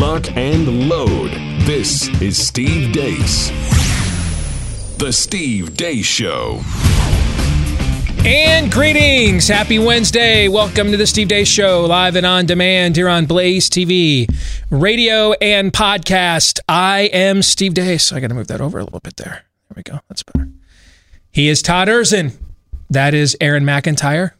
lock, and load. This is Steve Deace. The Steve Deace Show. And greetings. Happy Wednesday. Welcome to the Steve Deace Show, live and on demand here on Blaze TV, radio, and podcast. I am Steve Deace. I got to move that over a little bit there. There we go. That's better. He is Todd Erzen. That is Aaron McIntyre.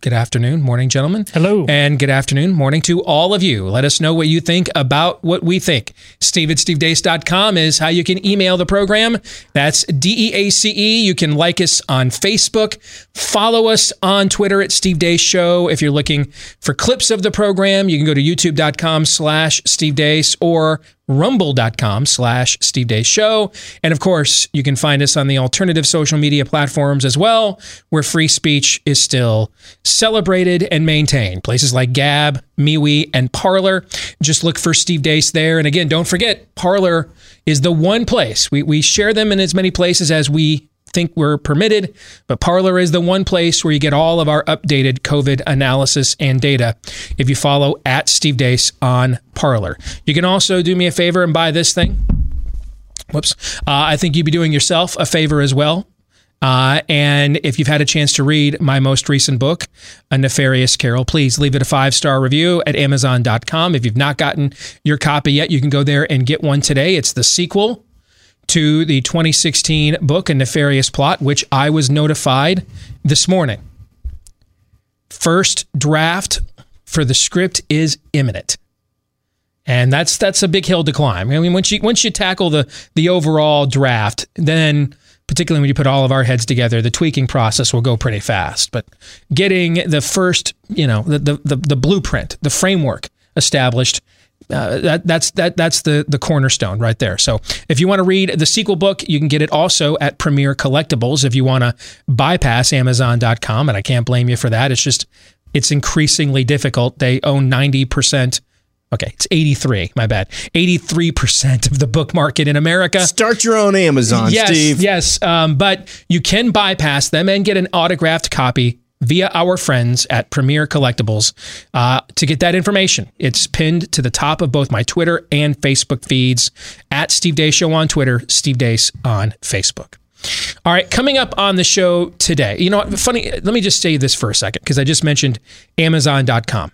Good afternoon, morning, gentlemen. Hello. And good afternoon, morning to all of you. Let us know what you think about what we think. Steve at stevedeace.com is how you can email the program. That's D E A C E. You can like us on Facebook. Follow us on Twitter at Steve Deace Show. If you're looking for clips of the program, you can go to youtube.com slash Steve Deace or rumble.com slash Steve Deace Show. And of course, you can find us on the alternative social media platforms as well, where free speech is still celebrated and maintained. Places like Gab, MeWe, and Parler. Just look for Steve Deace there. And again, don't forget, Parler is the one place. We, we share them in as many places as we think we're permitted, but Parler is the one place where you get all of our updated COVID analysis and data if you follow at Steve Deace on Parler. You can also do me a favor and buy this thing. Whoops. Uh, I think you'd be doing yourself a favor as well. Uh, and if you've had a chance to read my most recent book, A Nefarious Carol, please leave it a five star review at Amazon.com. If you've not gotten your copy yet, you can go there and get one today. It's the sequel to the 2016 book, A Nefarious Plot, which I was notified this morning. First draft for the script is imminent. And that's that's a big hill to climb. I mean, once you once you tackle the the overall draft, then particularly when you put all of our heads together, the tweaking process will go pretty fast. But getting the first, you know, the the the, the blueprint, the framework established uh, that that's that that's the the cornerstone right there. So if you want to read the sequel book, you can get it also at Premier Collectibles. If you want to bypass Amazon.com, and I can't blame you for that. It's just it's increasingly difficult. They own ninety percent. Okay, it's 83, my bad. 83% of the book market in America. Start your own Amazon, yes, Steve. Yes, um, but you can bypass them and get an autographed copy via our friends at Premier Collectibles uh, to get that information. It's pinned to the top of both my Twitter and Facebook feeds at Steve Deace Show on Twitter, Steve Deace on Facebook. All right, coming up on the show today, you know, what, funny, let me just say this for a second because I just mentioned Amazon.com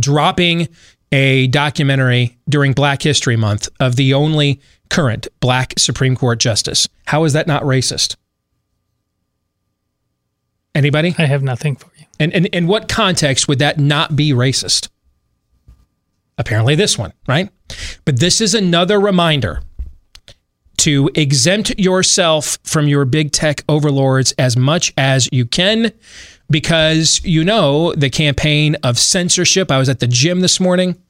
dropping a documentary during Black History Month of the only current black Supreme Court justice. How is that not racist? Anybody? I have nothing for you. And, and in what context would that not be racist? Apparently, this one, right? But this is another reminder to exempt yourself from your big tech overlords as much as you can because you know the campaign of censorship. I was at the gym this morning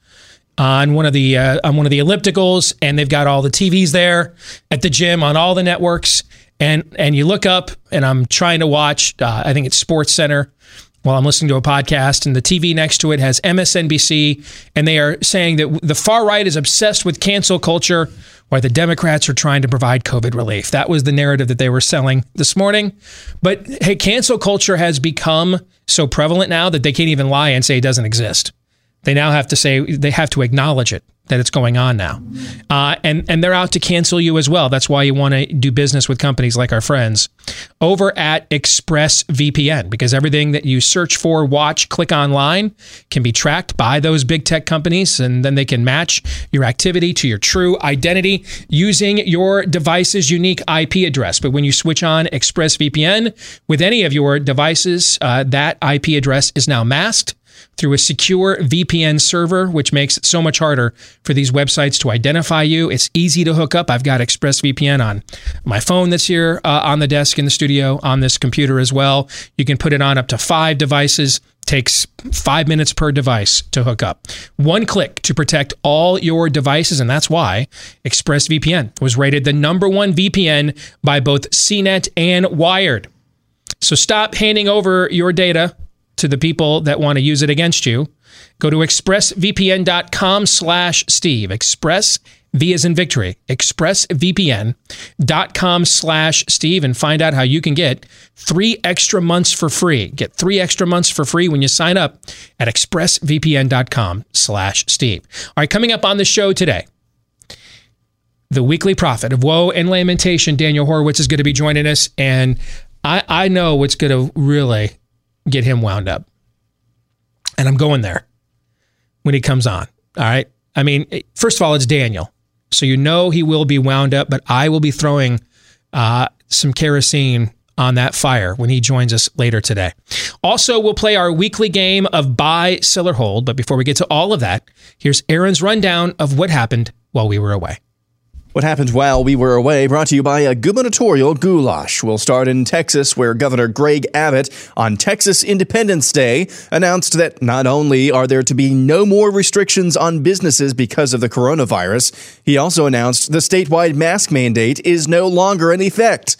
on one of the uh, on one of the ellipticals and they've got all the TVs there at the gym on all the networks and and you look up and I'm trying to watch uh, I think it's Sports Center while I'm listening to a podcast and the TV next to it has MSNBC and they are saying that the far right is obsessed with cancel culture while the Democrats are trying to provide COVID relief. That was the narrative that they were selling this morning. But hey, cancel culture has become so prevalent now that they can't even lie and say it doesn't exist. They now have to say they have to acknowledge it that it's going on now, uh, and and they're out to cancel you as well. That's why you want to do business with companies like our friends over at ExpressVPN because everything that you search for, watch, click online can be tracked by those big tech companies, and then they can match your activity to your true identity using your device's unique IP address. But when you switch on ExpressVPN with any of your devices, uh, that IP address is now masked through a secure VPN server, which makes it so much harder for these websites to identify you. It's easy to hook up. I've got ExpressVPN on my phone that's here uh, on the desk in the studio, on this computer as well. You can put it on up to five devices. Takes five minutes per device to hook up. One click to protect all your devices, and that's why ExpressVPN was rated the number one VPN by both CNET and Wired. So stop handing over your data to the people that want to use it against you. Go to expressvpn.com slash Steve. Express V is in victory, expressvpn.com slash Steve and find out how you can get three extra months for free. Get three extra months for free when you sign up at expressvpn.com slash Steve. All right, coming up on the show today, the weekly prophet of woe and lamentation, Daniel Horowitz, is going to be joining us. And I, I know what's going to really get him wound up. And I'm going there when he comes on. All right. I mean, first of all, it's Daniel. So you know he will be wound up, but I will be throwing uh, some kerosene on that fire when he joins us later today. Also, we'll play our weekly game of buy, sell, or hold. But before we get to all of that, here's Aaron's rundown of what happened while we were away. What happened while we were away brought to you by a gubernatorial goulash. We'll start in Texas, where Governor Greg Abbott, on Texas Independence Day, announced that not only are there to be no more restrictions on businesses because of the coronavirus, he also announced the statewide mask mandate is no longer in effect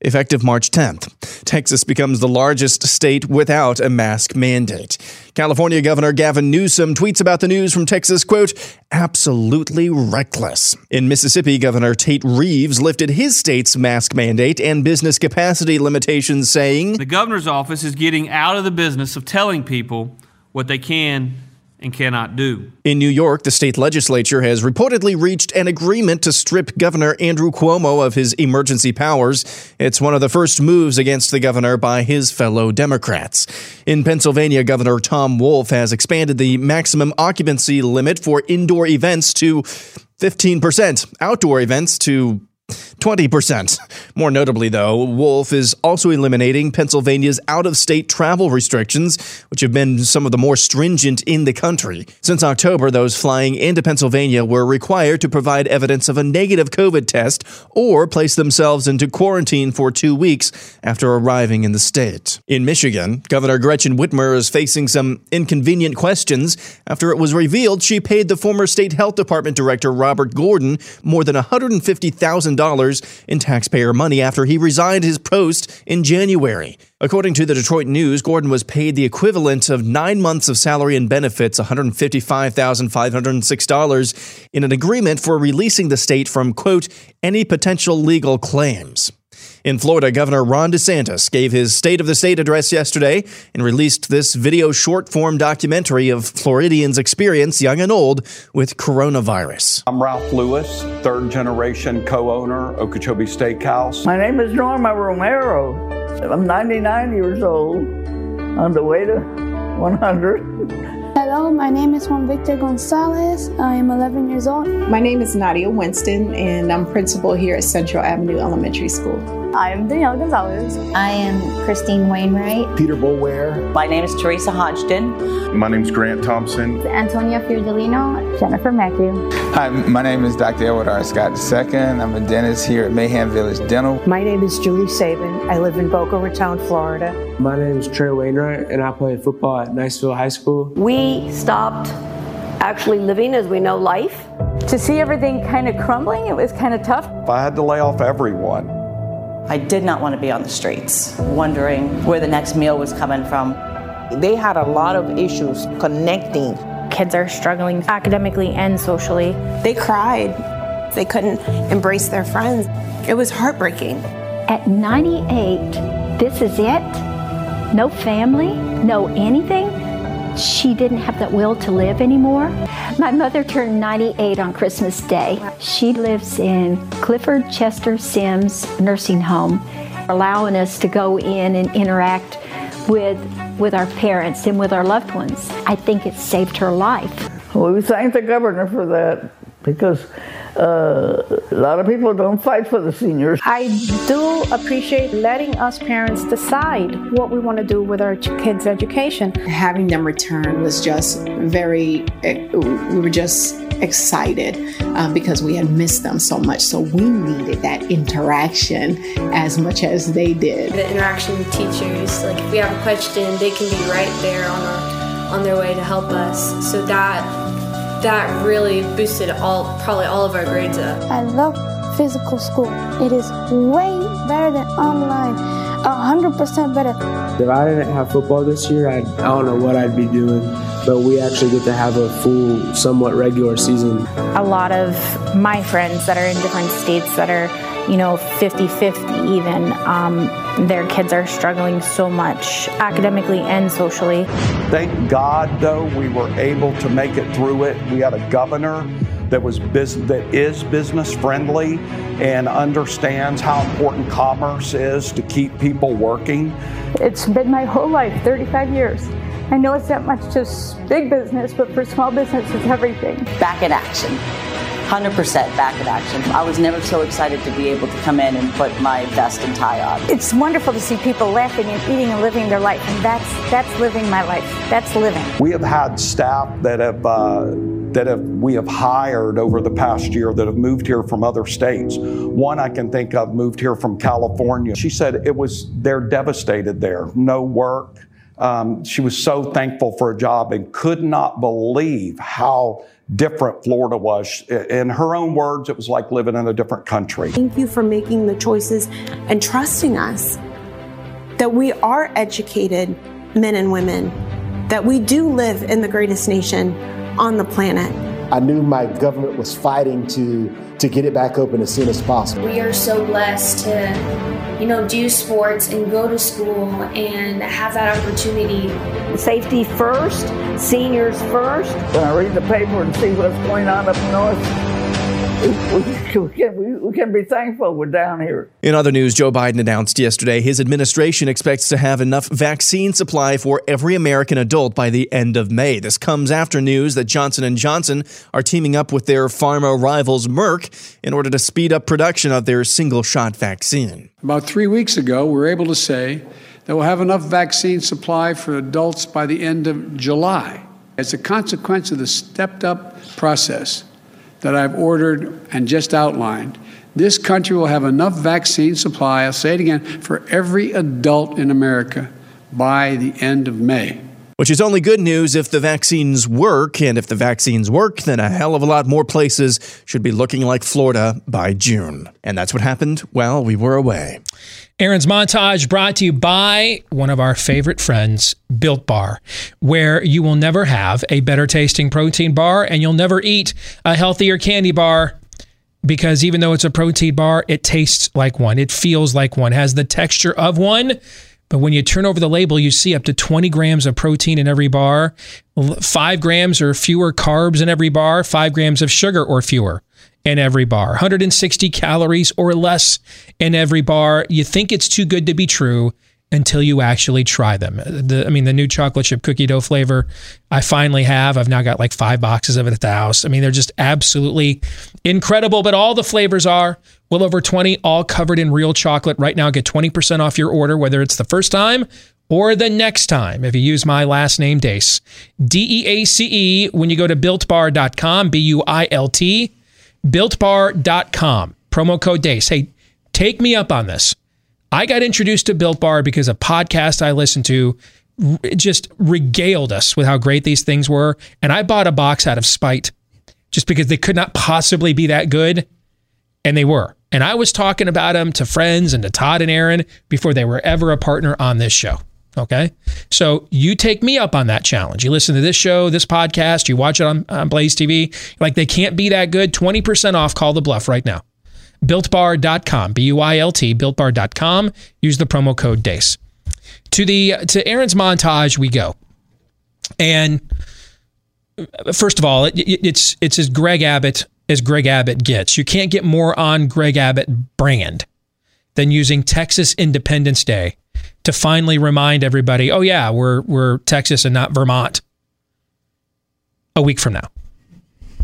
effective March 10th. Texas becomes the largest state without a mask mandate. California Governor Gavin Newsom tweets about the news from Texas, quote, absolutely reckless. In Mississippi, Governor Tate Reeves lifted his state's mask mandate and business capacity limitations, saying, The governor's office is getting out of the business of telling people what they can and cannot do. In New York, the state legislature has reportedly reached an agreement to strip Governor Andrew Cuomo of his emergency powers. It's one of the first moves against the governor by his fellow Democrats. In Pennsylvania, Governor Tom Wolf has expanded the maximum occupancy limit for indoor events to 15%, outdoor events to 20%. More notably, though, Wolf is also eliminating Pennsylvania's out of state travel restrictions, which have been some of the more stringent in the country. Since October, those flying into Pennsylvania were required to provide evidence of a negative COVID test or place themselves into quarantine for two weeks after arriving in the state. In Michigan, Governor Gretchen Whitmer is facing some inconvenient questions after it was revealed she paid the former state health department director Robert Gordon more than $150,000 in taxpayer money after he resigned his post in January. According to the Detroit News, Gordon was paid the equivalent of nine months of salary and benefits, $155,506, in an agreement for releasing the state from, quote, any potential legal claims. In Florida, Governor Ron DeSantis gave his State of the State address yesterday and released this video short form documentary of Floridians' experience, young and old, with coronavirus. I'm Ralph Lewis, third generation co owner, Okeechobee Steakhouse. My name is Norma Romero. I'm 99 years old, on the way to 100. Hello, my name is Juan Victor Gonzalez. I am 11 years old. My name is Nadia Winston, and I'm principal here at Central Avenue Elementary School. I am Danielle Gonzalez. I am Christine Wainwright. Peter Boulware. My name is Teresa Hodgden. My name is Grant Thompson. Antonia Fiordolino. Jennifer Matthew. Hi, my name is Dr. Edward R. Scott II. I'm a dentist here at Mayhem Village Dental. My name is Julie Saban. I live in Boca Raton, Florida. My name is Trey Wainwright, and I play football at Niceville High School. We stopped actually living as we know life. To see everything kind of crumbling, it was kind of tough. If I had to lay off everyone, I did not want to be on the streets, wondering where the next meal was coming from. They had a lot of issues connecting. Kids are struggling academically and socially. They cried. They couldn't embrace their friends. It was heartbreaking. At 98, this is it? No family? No anything? She didn't have that will to live anymore. My mother turned 98 on Christmas Day. She lives in Clifford Chester Sims Nursing Home, allowing us to go in and interact with with our parents and with our loved ones. I think it saved her life. Well, we thank the governor for that because uh, a lot of people don't fight for the seniors. I do appreciate letting us parents decide what we want to do with our kids' education. Having them return was just very, eh, we were just excited uh, because we had missed them so much. So we needed that interaction as much as they did. The interaction with teachers, like if we have a question, they can be right there on our on their way to help us. So that that really boosted all probably all of our grades up. I love physical school. It is way better than online. A hundred percent better. If I didn't have football this year, I'd, I don't know what I'd be doing. but we actually get to have a full, somewhat regular season. A lot of my friends that are in different states that are, you know, 50 50 even, um, their kids are struggling so much academically and socially. Thank God, though, we were able to make it through it. We had a governor that was bus- that is business friendly and understands how important commerce is to keep people working. It's been my whole life, 35 years. I know it's not much to big business, but for small business, it's everything. Back in action. 100% back in action. I was never so excited to be able to come in and put my vest and tie on. It's wonderful to see people laughing and eating and living their life, and that's that's living my life. That's living. We have had staff that have uh, that have we have hired over the past year that have moved here from other states. One I can think of moved here from California. She said it was they're devastated there, no work. Um, she was so thankful for a job and could not believe how different Florida was. In her own words, it was like living in a different country. Thank you for making the choices and trusting us that we are educated men and women, that we do live in the greatest nation on the planet. I knew my government was fighting to to get it back open as soon as possible. We are so blessed to, you know, do sports and go to school and have that opportunity. Safety first, seniors first. When I read the paper and see what's going on up north, we, we, can, we, we can be thankful we're down here. In other news, Joe Biden announced yesterday his administration expects to have enough vaccine supply for every American adult by the end of May. This comes after news that Johnson & Johnson are teaming up with their pharma rivals Merck in order to speed up production of their single-shot vaccine. About 3 weeks ago, we were able to say that we'll have enough vaccine supply for adults by the end of July. As a consequence of the stepped up process, that I've ordered and just outlined, this country will have enough vaccine supply, I'll say it again, for every adult in America by the end of May. Which is only good news if the vaccines work. And if the vaccines work, then a hell of a lot more places should be looking like Florida by June. And that's what happened while we were away. Aaron's montage brought to you by one of our favorite friends, Built Bar, where you will never have a better tasting protein bar and you'll never eat a healthier candy bar because even though it's a protein bar, it tastes like one. It feels like one, has the texture of one. But when you turn over the label, you see up to 20 grams of protein in every bar, five grams or fewer carbs in every bar, five grams of sugar or fewer in every bar, 160 calories or less in every bar. You think it's too good to be true until you actually try them. The, I mean, the new chocolate chip cookie dough flavor, I finally have. I've now got like five boxes of it at the house. I mean, they're just absolutely incredible, but all the flavors are well over 20, all covered in real chocolate. Right now, get 20% off your order, whether it's the first time or the next time if you use my last name, Deace. D E A C E, when you go to builtbar.com, B U I L T, builtbar.com, promo code Deace. Hey, take me up on this. I got introduced to Built Bar because a podcast I listened to just regaled us with how great these things were. And I bought a box out of spite just because they could not possibly be that good. And they were. And I was talking about them to friends and to Todd and Aaron before they were ever a partner on this show. Okay. So you take me up on that challenge. You listen to this show, this podcast, you watch it on, on Blaze TV. Like they can't be that good. 20% off. Call the bluff right now builtbar.com, B U I L T, builtbar.com. Use the promo code DACE. To the to Aaron's montage we go. And first of all, it, it's it's as Greg Abbott as Greg Abbott gets. You can't get more on Greg Abbott brand than using Texas Independence Day to finally remind everybody, oh yeah, we're we're Texas and not Vermont. A week from now.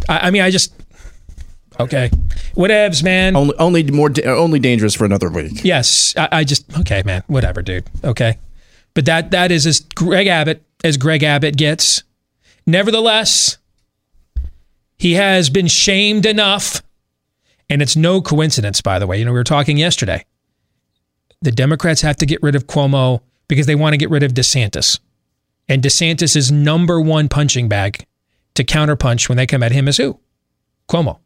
I, I mean, I just Okay. Whatevs, man. Only, only more, only dangerous for another week. Yes, I, I, just okay, man. Whatever, dude. Okay, but that that is as Greg Abbott as Greg Abbott gets. Nevertheless, he has been shamed enough, and it's no coincidence, by the way. You know, we were talking yesterday. The Democrats have to get rid of Cuomo because they want to get rid of DeSantis, and DeSantis' number one punching bag to counterpunch when they come at him is who? Cuomo.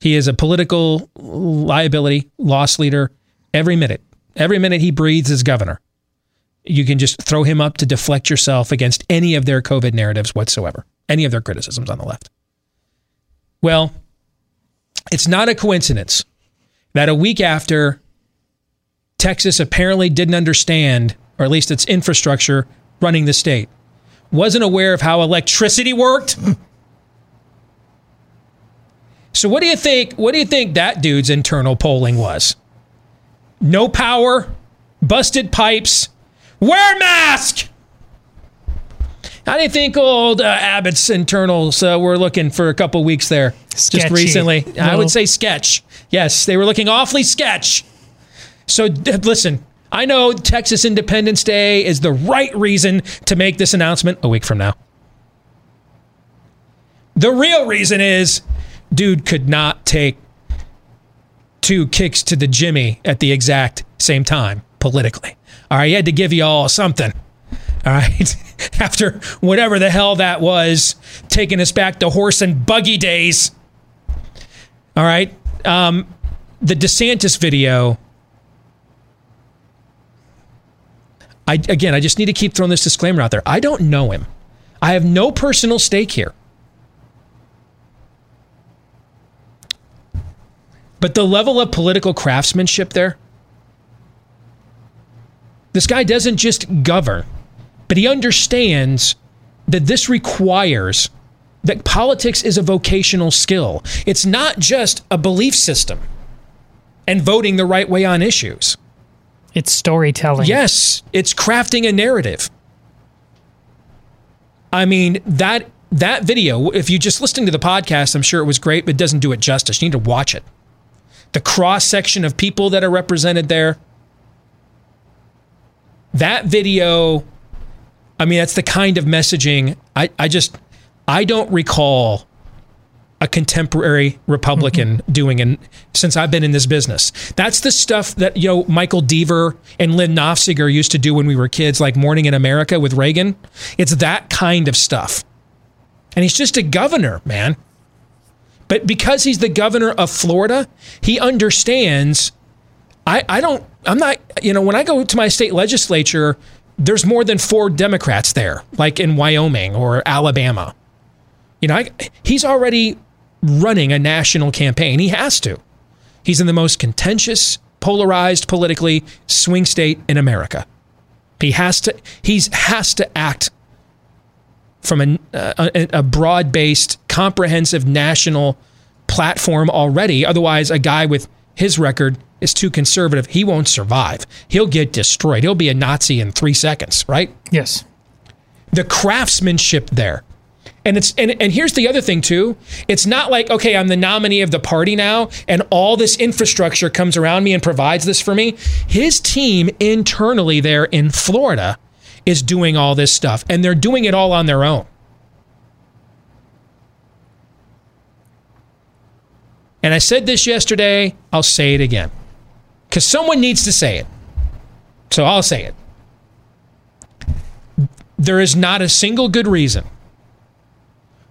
He is a political liability, loss leader every minute. Every minute he breathes as governor. you can just throw him up to deflect yourself against any of their COVID narratives whatsoever, any of their criticisms on the left. Well, it's not a coincidence that a week after Texas apparently didn't understand, or at least its infrastructure running the state, wasn't aware of how electricity worked. so what do you think? What do you think that dude's internal polling was? No power, busted pipes, wear mask. How do you think old uh, Abbott's internals uh, were looking for a couple weeks there Sketchy. just recently? I would say sketch. Yes, they were looking awfully sketch. So listen, I know Texas Independence Day is the right reason to make this announcement a week from now. The real reason is dude could not take two kicks to the Jimmy at the exact same time politically. All right, he had to give you all something. All right. After whatever the hell that was, taking us back to horse and buggy days. All right. Um, the DeSantis video. I again, I just need to keep throwing this disclaimer out there. I don't know him. I have no personal stake here. But the level of political craftsmanship there, this guy doesn't just govern, but he understands that this requires that politics is a vocational skill. It's not just a belief system and voting the right way on issues. It's storytelling. Yes, it's crafting a narrative. I mean, that that video, if you just listening to the podcast, I'm sure it was great, but it doesn't do it justice. You need to watch it. The cross section of people that are represented there. That video, I mean, that's the kind of messaging I, I just I don't recall a contemporary Republican mm-hmm. doing in since I've been in this business. That's the stuff that you know Michael Deaver and Lyn Nofziger used to do when we were kids, like Morning in America with Reagan. It's that kind of stuff. And he's just a governor, man. But because he's the governor of Florida, he understands I, I don't I'm not you know when I go to my state legislature, there's more than four Democrats there, like in Wyoming or Alabama. You know, I, he's already running a national campaign. He has to. He's in the most contentious, polarized politically swing state in America. He has to. He's has to act from a, uh, a, a broad-based, comprehensive national platform already. Otherwise, a guy with his record is too conservative. He won't survive. He'll get destroyed. He'll be a Nazi in three seconds. Right? Yes. The craftsmanship there. And it's and, and here's the other thing too. It's not like, okay, I'm the nominee of the party now, and all this infrastructure comes around me and provides this for me. His team internally there in Florida is doing all this stuff, and they're doing it all on their own. And I said this yesterday, I'll say it again. Because someone needs to say it. So I'll say it. There is not a single good reason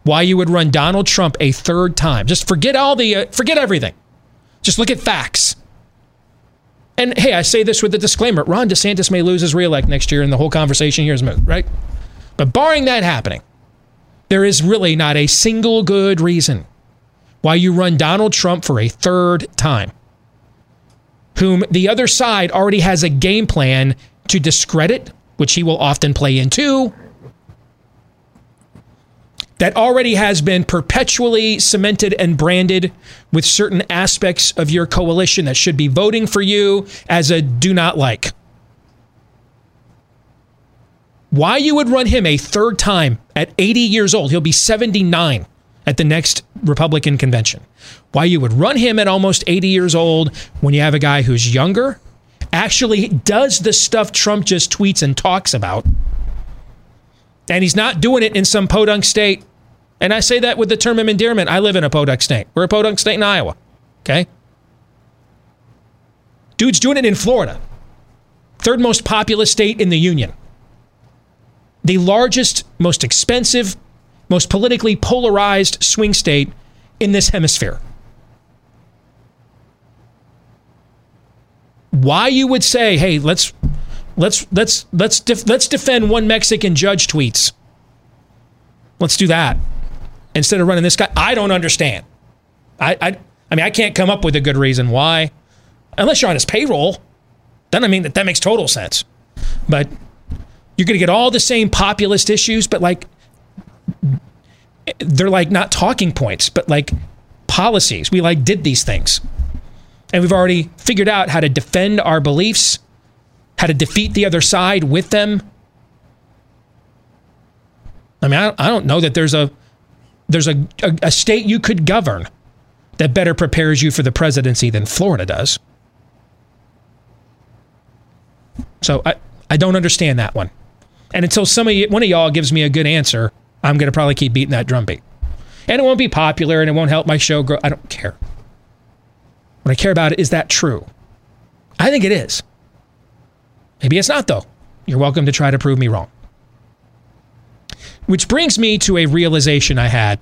why you would run Donald Trump a third time. Just forget all the uh, forget everything. Just look at facts. And hey, I say this with a disclaimer: Ron DeSantis may lose his reelect next year, and the whole conversation here is moot, right? But barring that happening, there is really not a single good reason why you run Donald Trump for a third time, whom the other side already has a game plan to discredit, which he will often play into that already has been perpetually cemented and branded with certain aspects of your coalition that should be voting for you as a do not like. Why you would run him a third time at 80 years old, he'll be 79 at the next Republican convention. Why you would run him at almost 80 years old when you have a guy who's younger, actually does the stuff Trump just tweets and talks about, and he's not doing it in some podunk state and I say that with the term of endearment. I live in a podunk state. We're a podunk state in Iowa. Okay? Dude's doing it in Florida. Third most populous state in the union. The largest, most expensive, most politically polarized swing state in this hemisphere. Why you would say, hey, let's let's let's let's def- let's defend one Mexican judge tweets. Let's do that instead of running this guy. I don't understand. I I I mean I can't come up with a good reason why, unless you're on his payroll. Then I mean that that makes total sense. But you're going to get all the same populist issues, but like they're like not talking points, but like policies. We like did these things. And we've already figured out how to defend our beliefs, how to defeat the other side with them. I mean, I, I don't know that there's a there's a, a, a state you could govern that better prepares you for the presidency than Florida does. So I, I don't understand that one. And until some of you, one of y'all gives me a good answer, I'm going to probably keep beating that drumbeat. And it won't be popular and it won't help my show grow. I don't care. What I care about is that true? I think it is. Maybe it's not, though. You're welcome to try to prove me wrong. Which brings me to a realization I had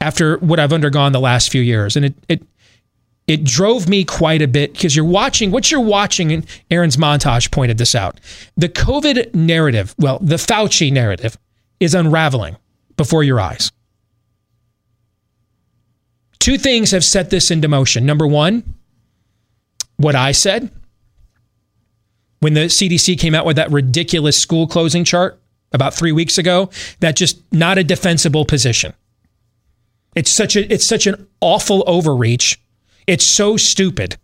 after what I've undergone the last few years. And it, it, it drove me quite a bit because you're watching what you're watching, and Aaron's montage pointed this out. The COVID narrative, well, the Fauci narrative, is unraveling before your eyes. Two things have set this into motion. Number one, what I said when the CDC came out with that ridiculous school closing chart about three weeks ago, that just not a defensible position. It's such a it's such an awful overreach. It's so stupid.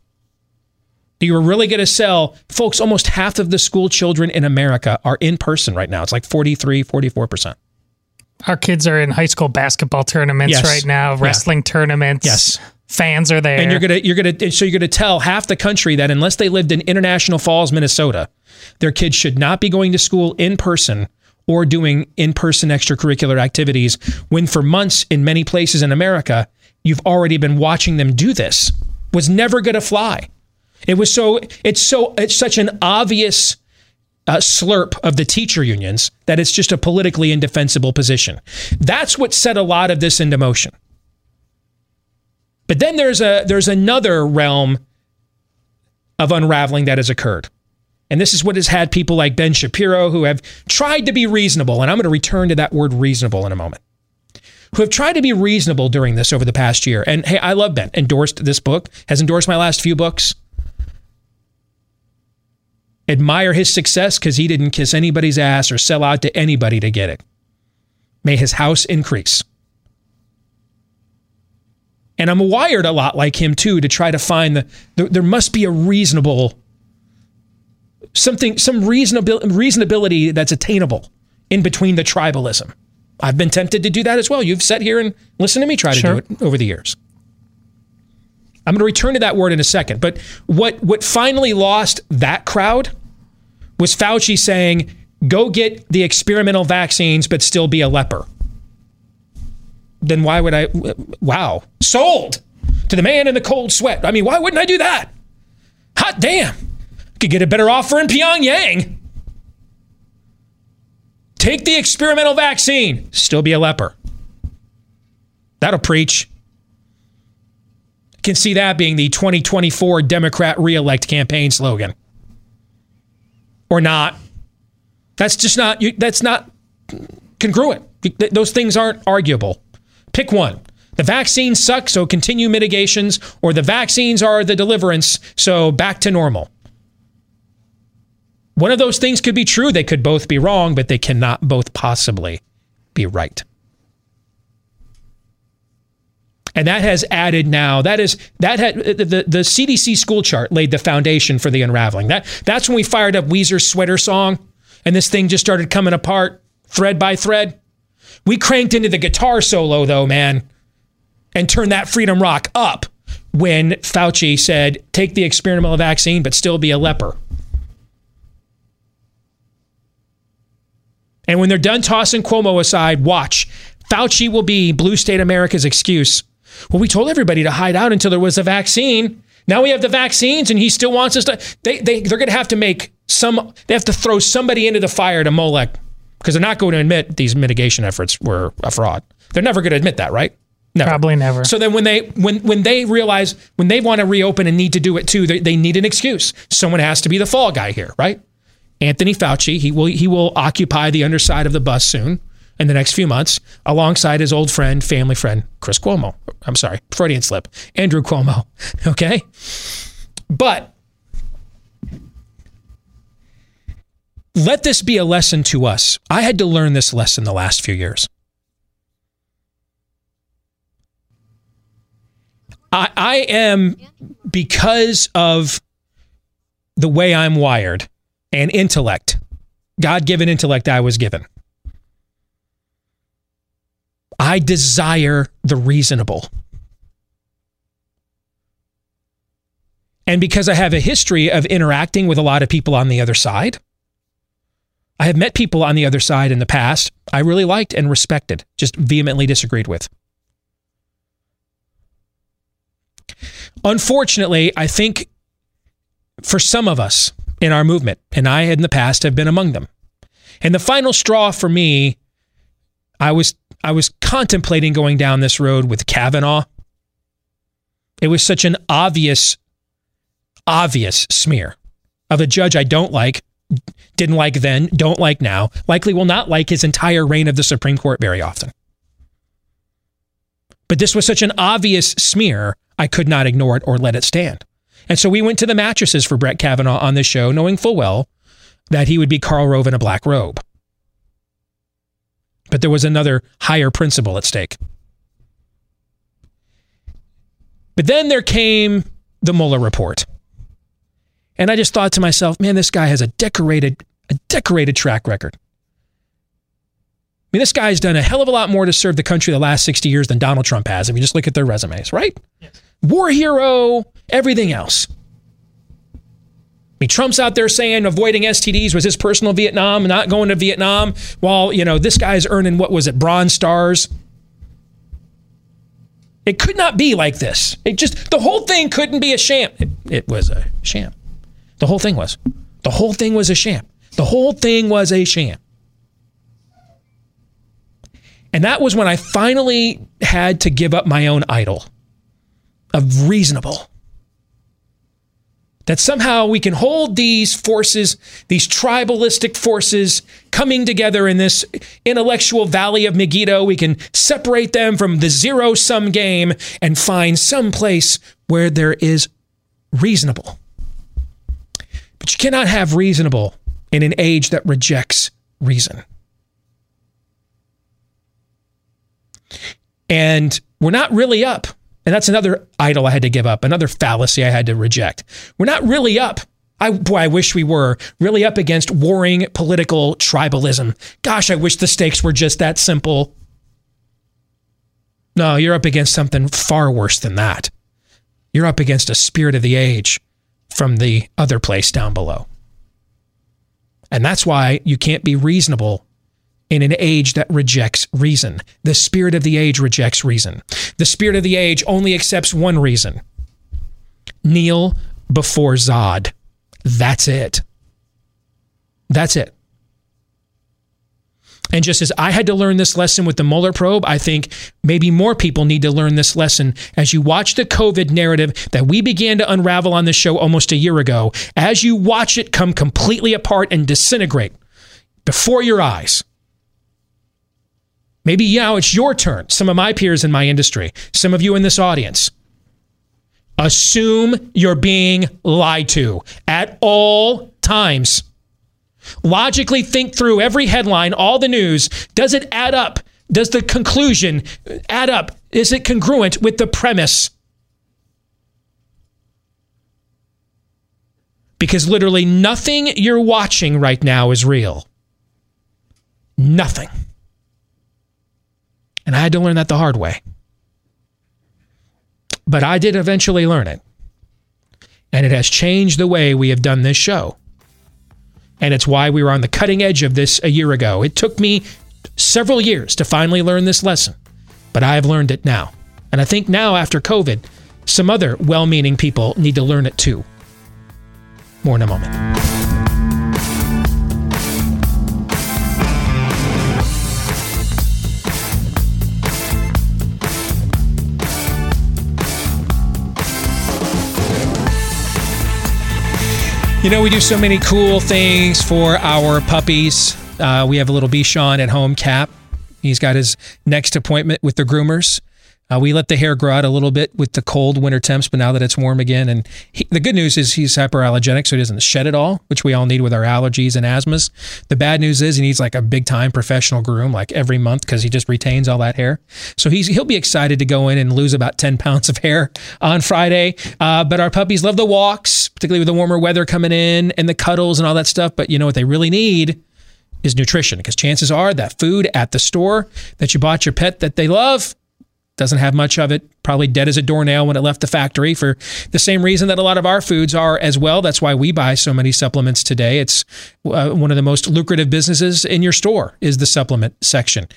You were really going to sell, folks, almost half of the school children in America are in person right now. It's like 43, 44%. Our kids are in high school basketball tournaments Yes. right now, Yeah. wrestling tournaments. Yes. Fans are there. And you're gonna you're gonna so you're gonna tell half the country that unless they lived in International Falls, Minnesota, their kids should not be going to school in person or doing in-person extracurricular activities. When for months in many places in America, you've already been watching them do this. Was never gonna fly. It was so it's so it's such an obvious uh, slurp of the teacher unions that it's just a politically indefensible position. That's what set a lot of this into motion. But then there's a there's another realm of unraveling that has occurred. And this is what has had people like Ben Shapiro who have tried to be reasonable, and I'm going to return to that word reasonable in a moment. Who have tried to be reasonable during this over the past year. And hey, I love Ben. Endorsed this book, has endorsed my last few books. Admire his success because he didn't kiss anybody's ass or sell out to anybody to get it. May his house increase. And I'm wired a lot like him too to try to find the, the there must be a reasonable something some reasonable reasonability that's attainable in between the tribalism. I've been tempted to do that as well. You've sat here and listened to me try to Sure. do it over the years. I'm going to return to that word in a second, but what what finally lost that crowd was Fauci saying, "Go get the experimental vaccines but still be a leper." Then why would I? Wow, sold to the man in the cold sweat. I mean, why wouldn't I do that? Hot damn, could get a better offer in Pyongyang. Take the experimental vaccine, still be a leper. That'll preach. Can see that being the 2024 Democrat reelect campaign slogan. Or not. That's just not that's not congruent. Those things aren't arguable. Pick one. The vaccines suck, so continue mitigations, or the vaccines are the deliverance, so back to normal. One of those things could be true. They could both be wrong, but they cannot both possibly be right. And that has added now, that is, that had, the, the, CDC school chart laid the foundation for the unraveling. That, that's when we fired up Weezer's sweater song, and this thing just started coming apart thread by thread. We cranked into the guitar solo, though, man, and turned that freedom rock up when Fauci said, take the experimental vaccine, but still be a leper. And when they're done tossing Cuomo aside, watch. Fauci will be blue state America's excuse. Well, we told everybody to hide out until there was a vaccine. Now we have the vaccines and he still wants us to. They, they, they're going to have to make some, they have to throw somebody into the fire to Molech because they're not going to admit these mitigation efforts were a fraud. They're never going to admit that, right? Never. Probably never. So then when they when when they realize when they want to reopen and need to do it too, they, they need an excuse. Someone has to be the fall guy here, right? Anthony Fauci, he will he will occupy the underside of the bus soon in the next few months, alongside his old friend, family friend, Chris Cuomo. I'm sorry, Freudian slip, Andrew Cuomo. Okay, but let this be a lesson to us. I had to learn this lesson the last few years. I, I am because of the way I'm wired and intellect, God given intellect I was given. I desire the reasonable. And because I have a history of interacting with a lot of people on the other side, I have met people on the other side in the past I really liked and respected, just vehemently disagreed with. Unfortunately, I think for some of us in our movement, and I in the past have been among them. And the final straw for me, I was I was contemplating going down this road with Kavanaugh. It was such an obvious, obvious smear of a judge I don't like, didn't like then, don't like now, likely will not like his entire reign of the Supreme Court very often. But this was such an obvious smear, I could not ignore it or let it stand. And so we went to the mattresses for Brett Kavanaugh on this show, knowing full well that he would be Karl Rove in a black robe. But there was another higher principle at stake. But then there came the Mueller report. And I just thought to myself, man, this guy has a decorated, a decorated track record. I mean, this guy's done a hell of a lot more to serve the country the last 60 years than Donald Trump has. If you just look at their resumes, right? Yes. War hero, everything else. I mean, Trump's out there saying avoiding STDs was his personal Vietnam, not going to Vietnam, while, you know, this guy's earning, what was it, Bronze Stars? It could not be like this. It just, the whole thing couldn't be a sham. It, it was a sham. The whole thing was. The whole thing was a sham. The whole thing was a sham. And that was when I finally had to give up my own idol of reasonable. That somehow we can hold these forces, these tribalistic forces coming together in this intellectual valley of Megiddo. We can separate them from the zero sum game and find some place where there is reasonable. But you cannot have reasonable in an age that rejects reason. And we're not really up. And that's another idol I had to give up, another fallacy I had to reject. We're not really up. I, boy, I wish we were really up against warring political tribalism. Gosh, I wish the stakes were just that simple. No, you're up against something far worse than that. You're up against a spirit of the age from the other place down below. And that's why you can't be reasonable in an age that rejects reason. The spirit of the age rejects reason. The spirit of the age only accepts one reason kneel before Zod. That's it. That's it. And just as I had to learn this lesson with the Mueller probe, I think maybe more people need to learn this lesson as you watch the COVID narrative that we began to unravel on this show almost a year ago. As you watch it come completely apart and disintegrate before your eyes. Maybe now it's your turn. Some of my peers in my industry, some of you in this audience. Assume you're being lied to at all times. Logically think through every headline, all the news. Does it add up? Does the conclusion add up? Is it congruent with the premise? Because literally nothing you're watching right now is real. Nothing. And I had to learn that the hard way. But I did eventually learn it. And it has changed the way we have done this show. And it's why we were on the cutting edge of this a year ago. It took me several years to finally learn this lesson, but I have learned it now. And I think now, after COVID, some other well meaning people need to learn it too. More in a moment. You know, we do so many cool things for our puppies. Uh, we have a little Bichon at home cap. He's got his next appointment with the groomers. Uh, we let the hair grow out a little bit with the cold winter temps, but now that it's warm again, and he, the good news is he's hyperallergenic, so he doesn't shed at all, which we all need with our allergies and asthmas. The bad news is he needs like a big time professional groom, like every month, because he just retains all that hair. So he's he'll be excited to go in and lose about ten pounds of hair on Friday. Uh, but our puppies love the walks, particularly with the warmer weather coming in, and the cuddles and all that stuff. But you know what they really need is nutrition, because chances are that food at the store that you bought your pet that they love doesn't have much of it probably dead as a doornail when it left the factory for the same reason that a lot of our foods are as well. That's why we buy so many supplements today. It's uh, one of the most lucrative businesses in your store is the supplement section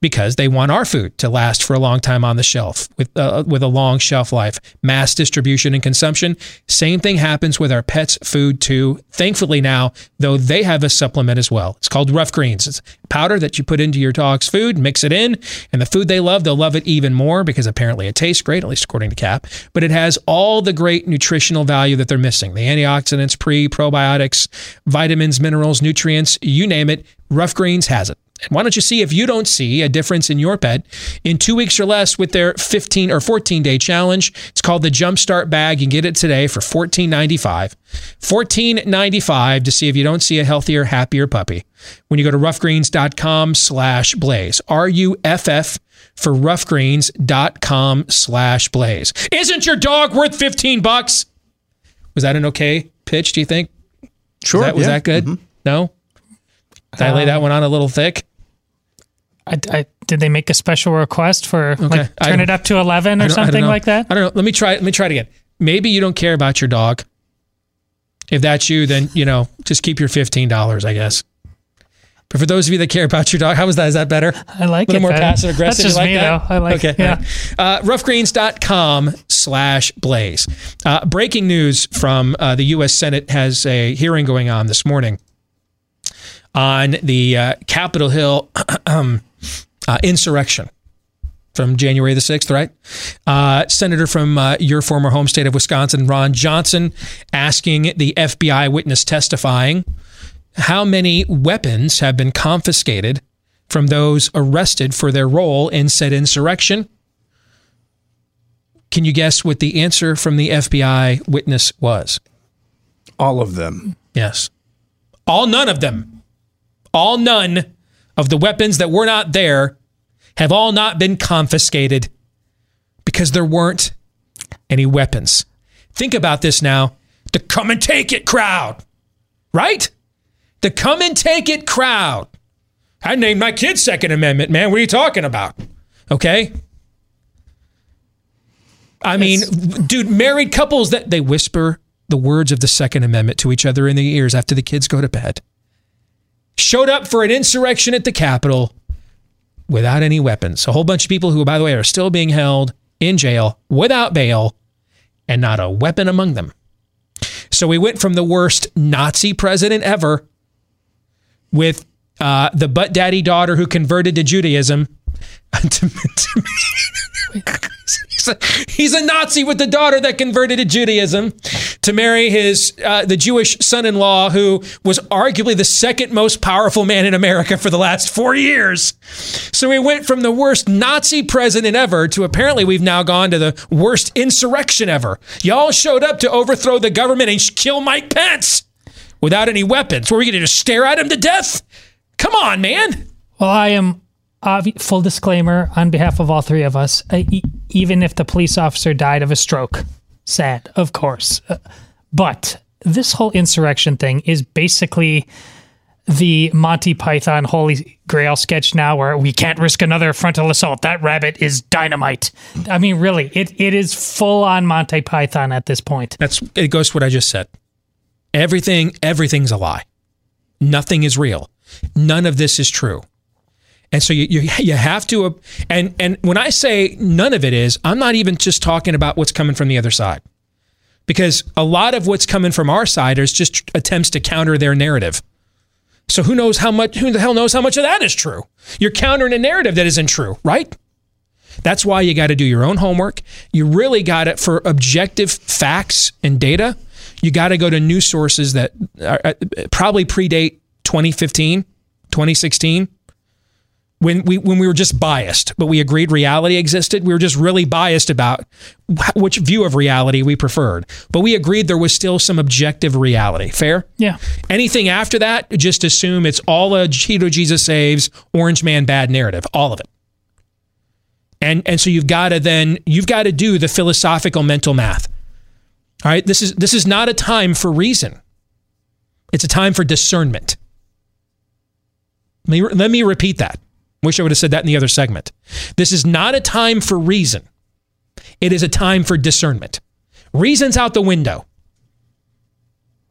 because they want our food to last for a long time on the shelf with uh, with a long shelf life mass distribution and consumption. Same thing happens with our pets food too. Thankfully now though they have a supplement as well. It's called Ruff Greens. It's powder that you put into your dog's food mix it in and the food they love they'll love it even more because apparently it tastes great at least according to cap but it has all the great nutritional value that they're missing. The antioxidants pre probiotics vitamins minerals nutrients you name it Ruff Greens has it why don't you see if you don't see a difference in your pet in two weeks or less with their 15 or 14 day challenge? It's called the Jumpstart Bag. You can get it today for $14.95. $14.95 to see if you don't see a healthier, happier puppy. When you go to ruffgreens.com slash blaze, R U F F for ruffgreens.com slash blaze. Isn't your dog worth 15 bucks? Was that an okay pitch, do you think? Sure. Was that, was yeah. that good? Mhm. No? Did I lay that one on a little thick? I, I, did they make a special request for Okay. like turn it up to eleven or don't- I don't something like that? I don't know. Let me try. Let me try it again. Maybe you don't care about your dog. If that's you, then you know just keep your fifteen dollars, I guess. But for those of you that care about your dog, how was that? Is that better? I like a little it more better. passive aggressive. That's just like me, that? though. I like- Okay. yeah. all right. Uh, ruffgreens.com slash blaze. Uh, breaking news from uh, the U.S. Senate has a hearing going on this morning on the uh, Capitol Hill uh, insurrection from January the 6th, right? Uh, Senator from uh, your former home state of Wisconsin, Ron Johnson, asking the FBI witness testifying how many weapons have been confiscated from those arrested for their role in said insurrection. Can you guess what the answer from the FBI witness was? All of them. Yes. All none of them. All none of the weapons that were not there have all not been confiscated because there weren't any weapons. Think about this now. The come and take it crowd, right? The come and take it crowd. I named my kid Second Amendment, man. What are you talking about? Okay. I mean, dude, married couples that they whisper the words of the Second Amendment to each other in their ears after the kids go to bed. Showed up for an insurrection at the Capitol without any weapons. A whole bunch of people who, by the way, are still being held in jail without bail and not a weapon among them. So we went from the worst Nazi president ever with uh, the butt daddy daughter who converted to Judaism. to, to- he's, a, he's a Nazi with the daughter that converted to Judaism to marry his uh, the Jewish son-in-law who was arguably the second most powerful man in America for the last four years. So we went from the worst Nazi president ever to apparently we've now gone to the worst insurrection ever. Y'all showed up to overthrow the government and kill Mike Pence without any weapons. Were we going to just stare at him to death? Come on, man. Well, I am obvi- full disclaimer on behalf of all three of us. Uh, e- even if the police officer died of a stroke, sad, of course. Uh, but this whole insurrection thing is basically the Monty Python Holy Grail sketch now, where we can't risk another frontal assault. That rabbit is dynamite. I mean, really, it, it is full on Monty Python at this point. That's it goes to what I just said. Everything, everything's a lie. Nothing is real. None of this is true. And so you, you you have to uh, and and when I say none of it is, I'm not even just talking about what's coming from the other side. Because a lot of what's coming from our side is just attempts to counter their narrative. So who knows how much who the hell knows how much of that is true? You're countering a narrative that isn't true, right? That's why you got to do your own homework. You really got it for objective facts and data. you got to go to news sources that are, uh, probably predate 2015, 2016 when we when we were just biased, but we agreed reality existed. We were just really biased about which view of reality we preferred. But we agreed there was still some objective reality. Fair? Yeah. Anything after that, just assume it's all a Cheeto Jesus saves, Orange Man bad narrative, all of it. And and so you've got to then you've got to do the philosophical mental math. All right, this is this is not a time for reason. It's a time for discernment. Let me, let me repeat that. Wish I would have said that in the other segment. This is not a time for reason. It is a time for discernment. Reason's out the window.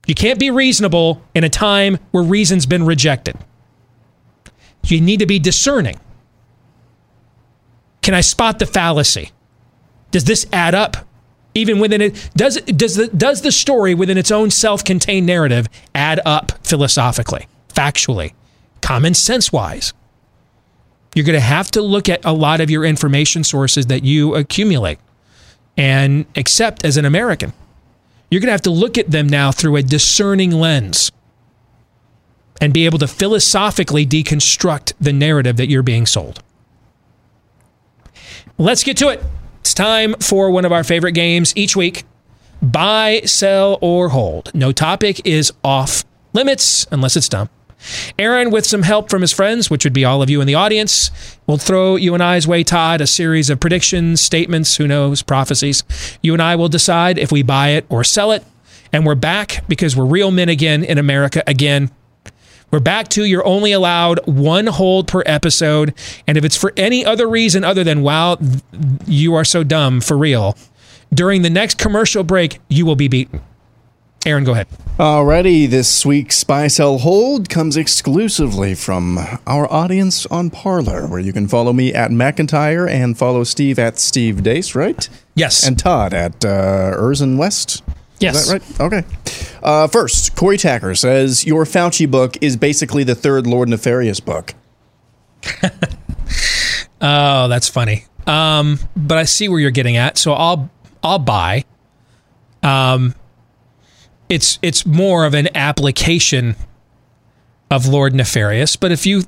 You can't be reasonable in a time where reason's been rejected. You need to be discerning. Can I spot the fallacy? Does this add up? Even within it, does does the does the story within its own self-contained narrative add up philosophically, factually, common sense wise? You're going to have to look at a lot of your information sources that you accumulate and accept as an American. You're going to have to look at them now through a discerning lens and be able to philosophically deconstruct the narrative that you're being sold. Let's get to it. It's time for one of our favorite games each week buy, sell, or hold. No topic is off limits unless it's dumb. Aaron, with some help from his friends, which would be all of you in the audience, will throw you and I's way, Todd, a series of predictions, statements, who knows, prophecies. You and I will decide if we buy it or sell it. And we're back because we're real men again in America again. We're back to you're only allowed one hold per episode. And if it's for any other reason other than, wow, you are so dumb for real, during the next commercial break, you will be beaten. Aaron, go ahead. Alrighty, this week's Buy Sell Hold comes exclusively from our audience on Parler, where you can follow me at McIntyre and follow Steve at Steve Deace, right? Yes. And Todd at uh, Urson West. Yes. Is that right? Okay. Uh, first, Corey Tacker says your Fauci book is basically the third Lord Nefarious book. oh, that's funny. Um, but I see where you're getting at, so I'll I'll buy. Um, it's it's more of an application of Lord Nefarious. But if you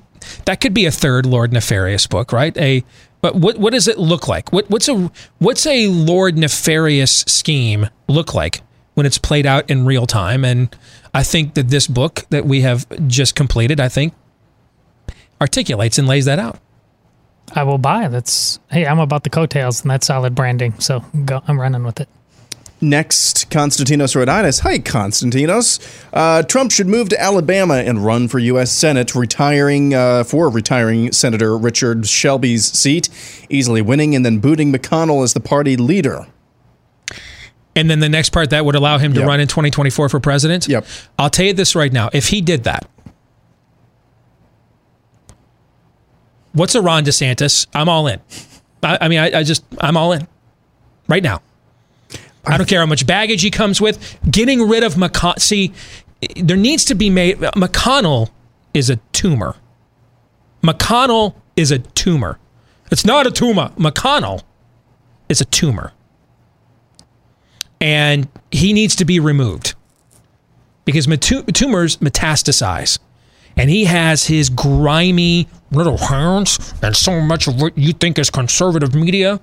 that could be a third Lord Nefarious book, right? A but what what does it look like? What what's a what's a Lord Nefarious scheme look like when it's played out in real time? And I think that this book that we have just completed, I think, articulates and lays that out. I will buy. That's hey, I'm about the coattails and that's solid branding. So go, I'm running with it. Next, Konstantinos Rodinas. Hi, Konstantinos. Uh, Trump should move to Alabama and run for U.S. Senate, retiring uh, for retiring Senator Richard Shelby's seat, easily winning, and then booting McConnell as the party leader. And then the next part that would allow him to Yep. run in 2024 for president. Yep. I'll tell you this right now: if he did that, what's a Ron DeSantis? I'm all in. I, I mean, I, I just I'm all in right now. I don't care how much baggage he comes with. Getting rid of McConnell. See, there needs to be made. McConnell is a tumor. McConnell is a tumor. It's not a tumor. McConnell is a tumor. And he needs to be removed because tumors metastasize. And he has his grimy little hands and so much of what you think is conservative media,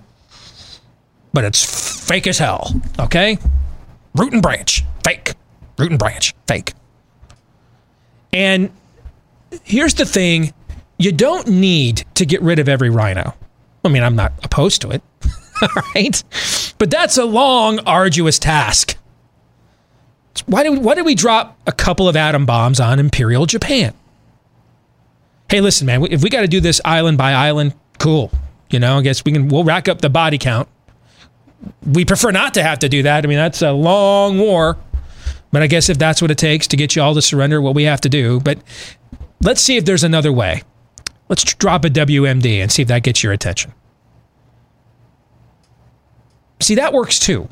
but it's fake as hell. Okay? Root and branch, fake. Root and branch, fake. And here's the thing you don't need to get rid of every RINO. I mean, I'm not opposed to it. All right. But that's a long, arduous task. Why did, why did we drop a couple of atom bombs on Imperial Japan? Hey, listen, man, if we got to do this island by island, cool. You know, I guess we can, we'll rack up the body count. We prefer not to have to do that. I mean, that's a long war. But I guess if that's what it takes to get you all to surrender, what we have to do. But let's see if there's another way. Let's drop a WMD and see if that gets your attention. See, that works too.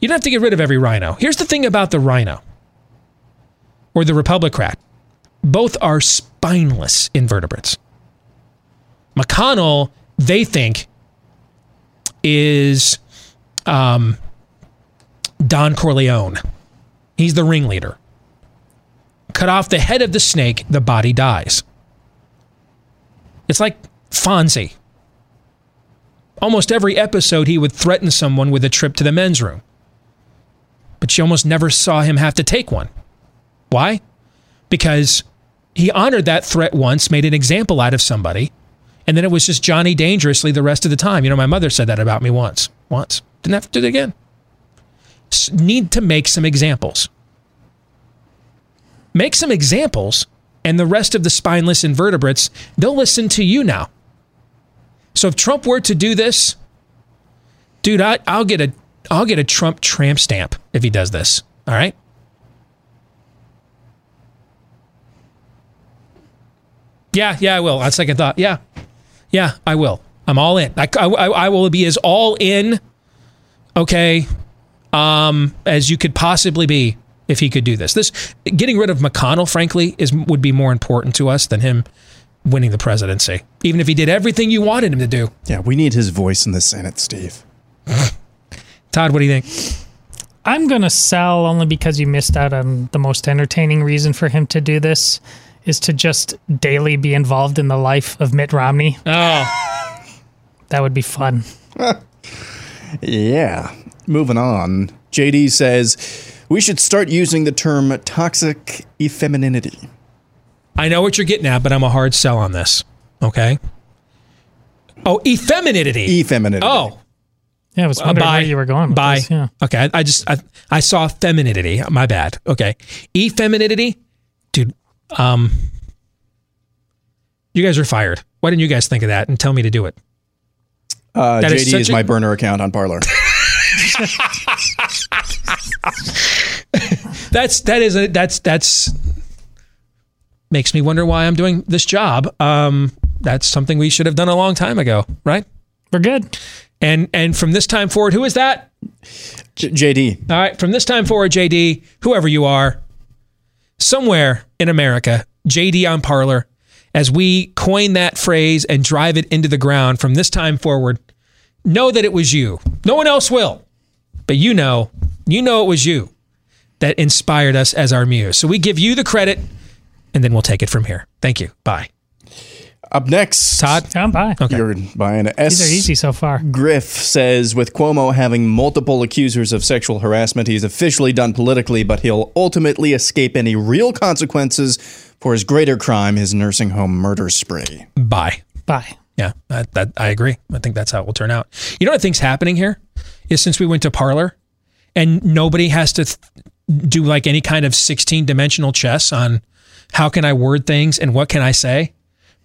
You don't have to get rid of every RINO. Here's the thing about the RINO or the Republicrat both are spineless invertebrates. McConnell, they think, is um, Don Corleone. He's the ringleader. Cut off the head of the snake, the body dies. It's like Fonzie. Almost every episode, he would threaten someone with a trip to the men's room. But you almost never saw him have to take one. Why? Because he honored that threat once, made an example out of somebody, and then it was just Johnny dangerously the rest of the time. You know, my mother said that about me once. Once. Didn't have to do it again. Need to make some examples. Make some examples, and the rest of the spineless invertebrates, they'll listen to you now. So if Trump were to do this, dude, I, I'll get a I'll get a Trump tramp stamp if he does this. All right. Yeah, yeah, I will. On second thought, yeah, yeah, I will. I'm all in. I, I, I will be as all in, okay, um, as you could possibly be if he could do this. This getting rid of McConnell, frankly, is would be more important to us than him winning the presidency. Even if he did everything you wanted him to do. Yeah, we need his voice in the Senate, Steve. Todd, what do you think? I'm going to sell only because you missed out on the most entertaining reason for him to do this is to just daily be involved in the life of Mitt Romney. Oh. that would be fun. Yeah. Moving on. JD says we should start using the term toxic effemininity. I know what you're getting at, but I'm a hard sell on this. Okay. Oh, effemininity. Effemininity. Oh. Yeah, I was Uh, wondering by- where you were going with by, this. Yeah. Okay, I, I just I, I saw femininity. My bad. Okay, effemininity, dude. Um, you guys are fired. Why didn't you guys think of that and tell me to do it? Uh, That is JD such is, a- my burner account on Parler. That's that is a that's that's makes me wonder why I'm doing this job. Um, that's something we should have done a long time ago, right? We're good. And and from this time forward, who is that? J- JD. All right, from this time forward, JD, whoever you are, somewhere in America, JD on Parler, as we coin that phrase and drive it into the ground from this time forward, know that it was you. No one else will. But you know, you know it was you that inspired us as our muse. So we give you the credit and then we'll take it from here. Thank you. Bye. Up next, Todd. I'm by. Okay. You're buying S. These are easy so far. Griff says with Cuomo having multiple accusers of sexual harassment, he's officially done politically, but he'll ultimately escape any real consequences for his greater crime, his nursing home murder spree. Bye. Bye. Yeah, that, that I agree. I think that's how it will turn out. You know what I think's happening here is since we went to Parler, and nobody has to th- do like any kind of sixteen dimensional chess on how can I word things and what can I say,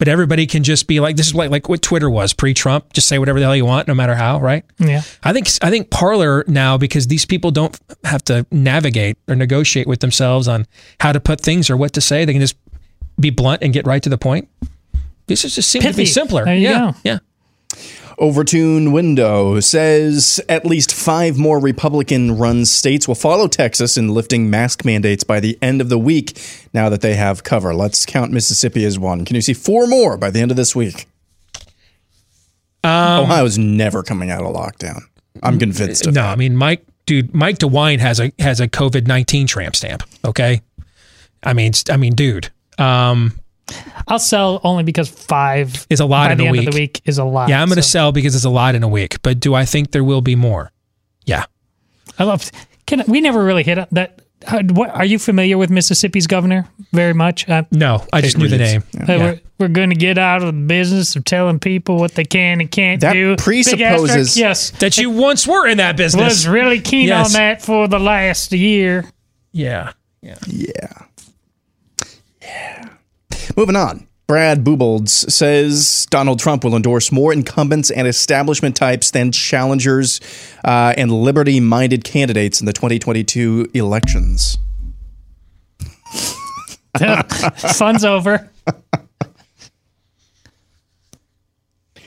but everybody can just be like this is like like what Twitter was pre-Trump. Just say whatever the hell you want, no matter how. Right? Yeah. I think I think Parler now because these people don't have to navigate or negotiate with themselves on how to put things or what to say. They can just be blunt and get right to the point. This is just seem to be simpler. Yeah, go. yeah. Overton Window says at least five more Republican run states will follow Texas in lifting mask mandates by the end of the week now that they have cover. Let's count Mississippi as one. Can you see four more by the end of this week? Um, Ohio's never coming out of lockdown. I'm convinced of no. I mean Mike, dude, Mike DeWine has a has a COVID nineteen tramp stamp. Okay, I mean, I mean, dude, um, I'll sell only because five is a lot by in the a end week. of the week is a lot. yeah, I'm going to so sell because it's a lot in a week. But do I think there will be more? Yeah, I love. Can we never really hit that? How, what are you familiar with Mississippi's governor very much? Uh, no, I just knew the name. uh, Yeah. We're, we're going to get out of the business of telling people what they can and can't That do. Big presupposes- yes, That you once were in that business. I was really keen Yes. on that for the last year. Yeah, yeah. Yeah. Yeah. Moving on. Brad Boobolds says Donald Trump will endorse more incumbents and establishment types than challengers uh, and liberty minded candidates in the 2022 elections. Fun's over.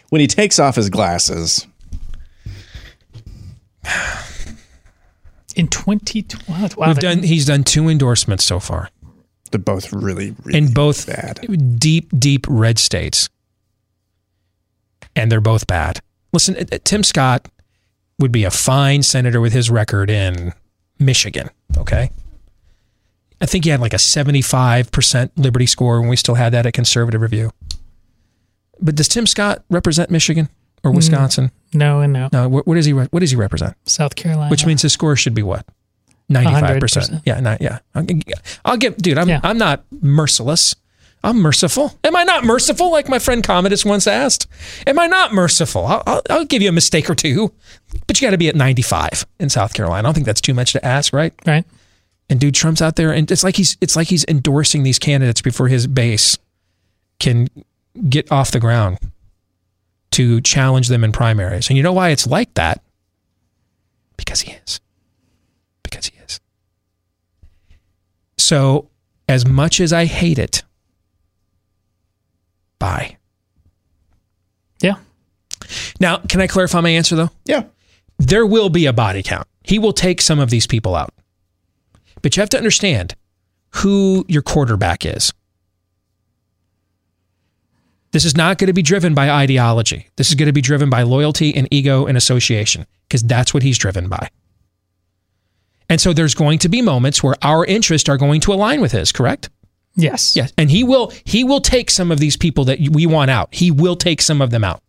When he takes off his glasses, In 2012, wow, We've that- done. He's done two endorsements so far they're both really, really in both bad. deep, deep red states, and they're both bad. Listen, uh, uh, Tim Scott would be a fine senator with his record in Michigan. Okay. I think he had like a 75% Liberty score when we still had that at Conservative Review. But does Tim Scott represent Michigan or Mm, Wisconsin? No and no. No. What, what does he? re- What does he represent? South Carolina. Which means his score should be what? Ninety-five 100%. Yeah. Not, yeah. I'll, I'll give, dude. I'm I'm not merciless. I'm merciful. Am I not merciful? Like my friend Commodus once asked. Am I not merciful? I'll, I'll, I'll give you a mistake or two, but you got to be at 95 in South Carolina. I don't think that's too much to ask, right? Right. And dude, Trump's out there, and it's like he's it's like he's endorsing these candidates before his base can get off the ground to challenge them in primaries. And you know why it's like that? Because he is. Because he is. So, as much as I hate it, bye. Yeah. Now, can I clarify my answer though? Yeah. There will be a body count. He will take some of these people out. But you have to understand who your quarterback is. This is not going to be driven by ideology. This is going to be driven by loyalty and ego and association because that's what he's driven by. And so there's going to be moments where our interests are going to align with his, correct? Yes. Yes. And he will he will take some of these people that we want out. He will take some of them out.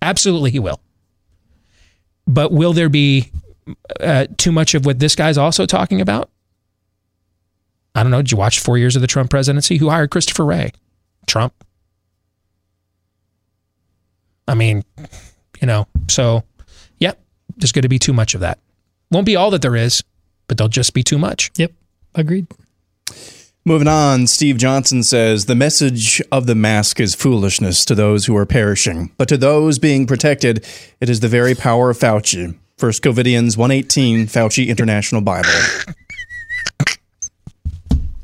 Absolutely he will. But will there be uh, too much of what this guy's also talking about? I don't know. Did you watch four years of the Trump presidency? Who hired Christopher Wray? Trump. I mean, you know, so yeah, there's going to be too much of that. Won't be all that there is, but there'll just be too much. Yep. Agreed. Moving on, Steve Johnson says the message of the mask is foolishness to those who are perishing, but to those being protected, it is the very power of Fauci. First Covidians 118, Fauci International Bible.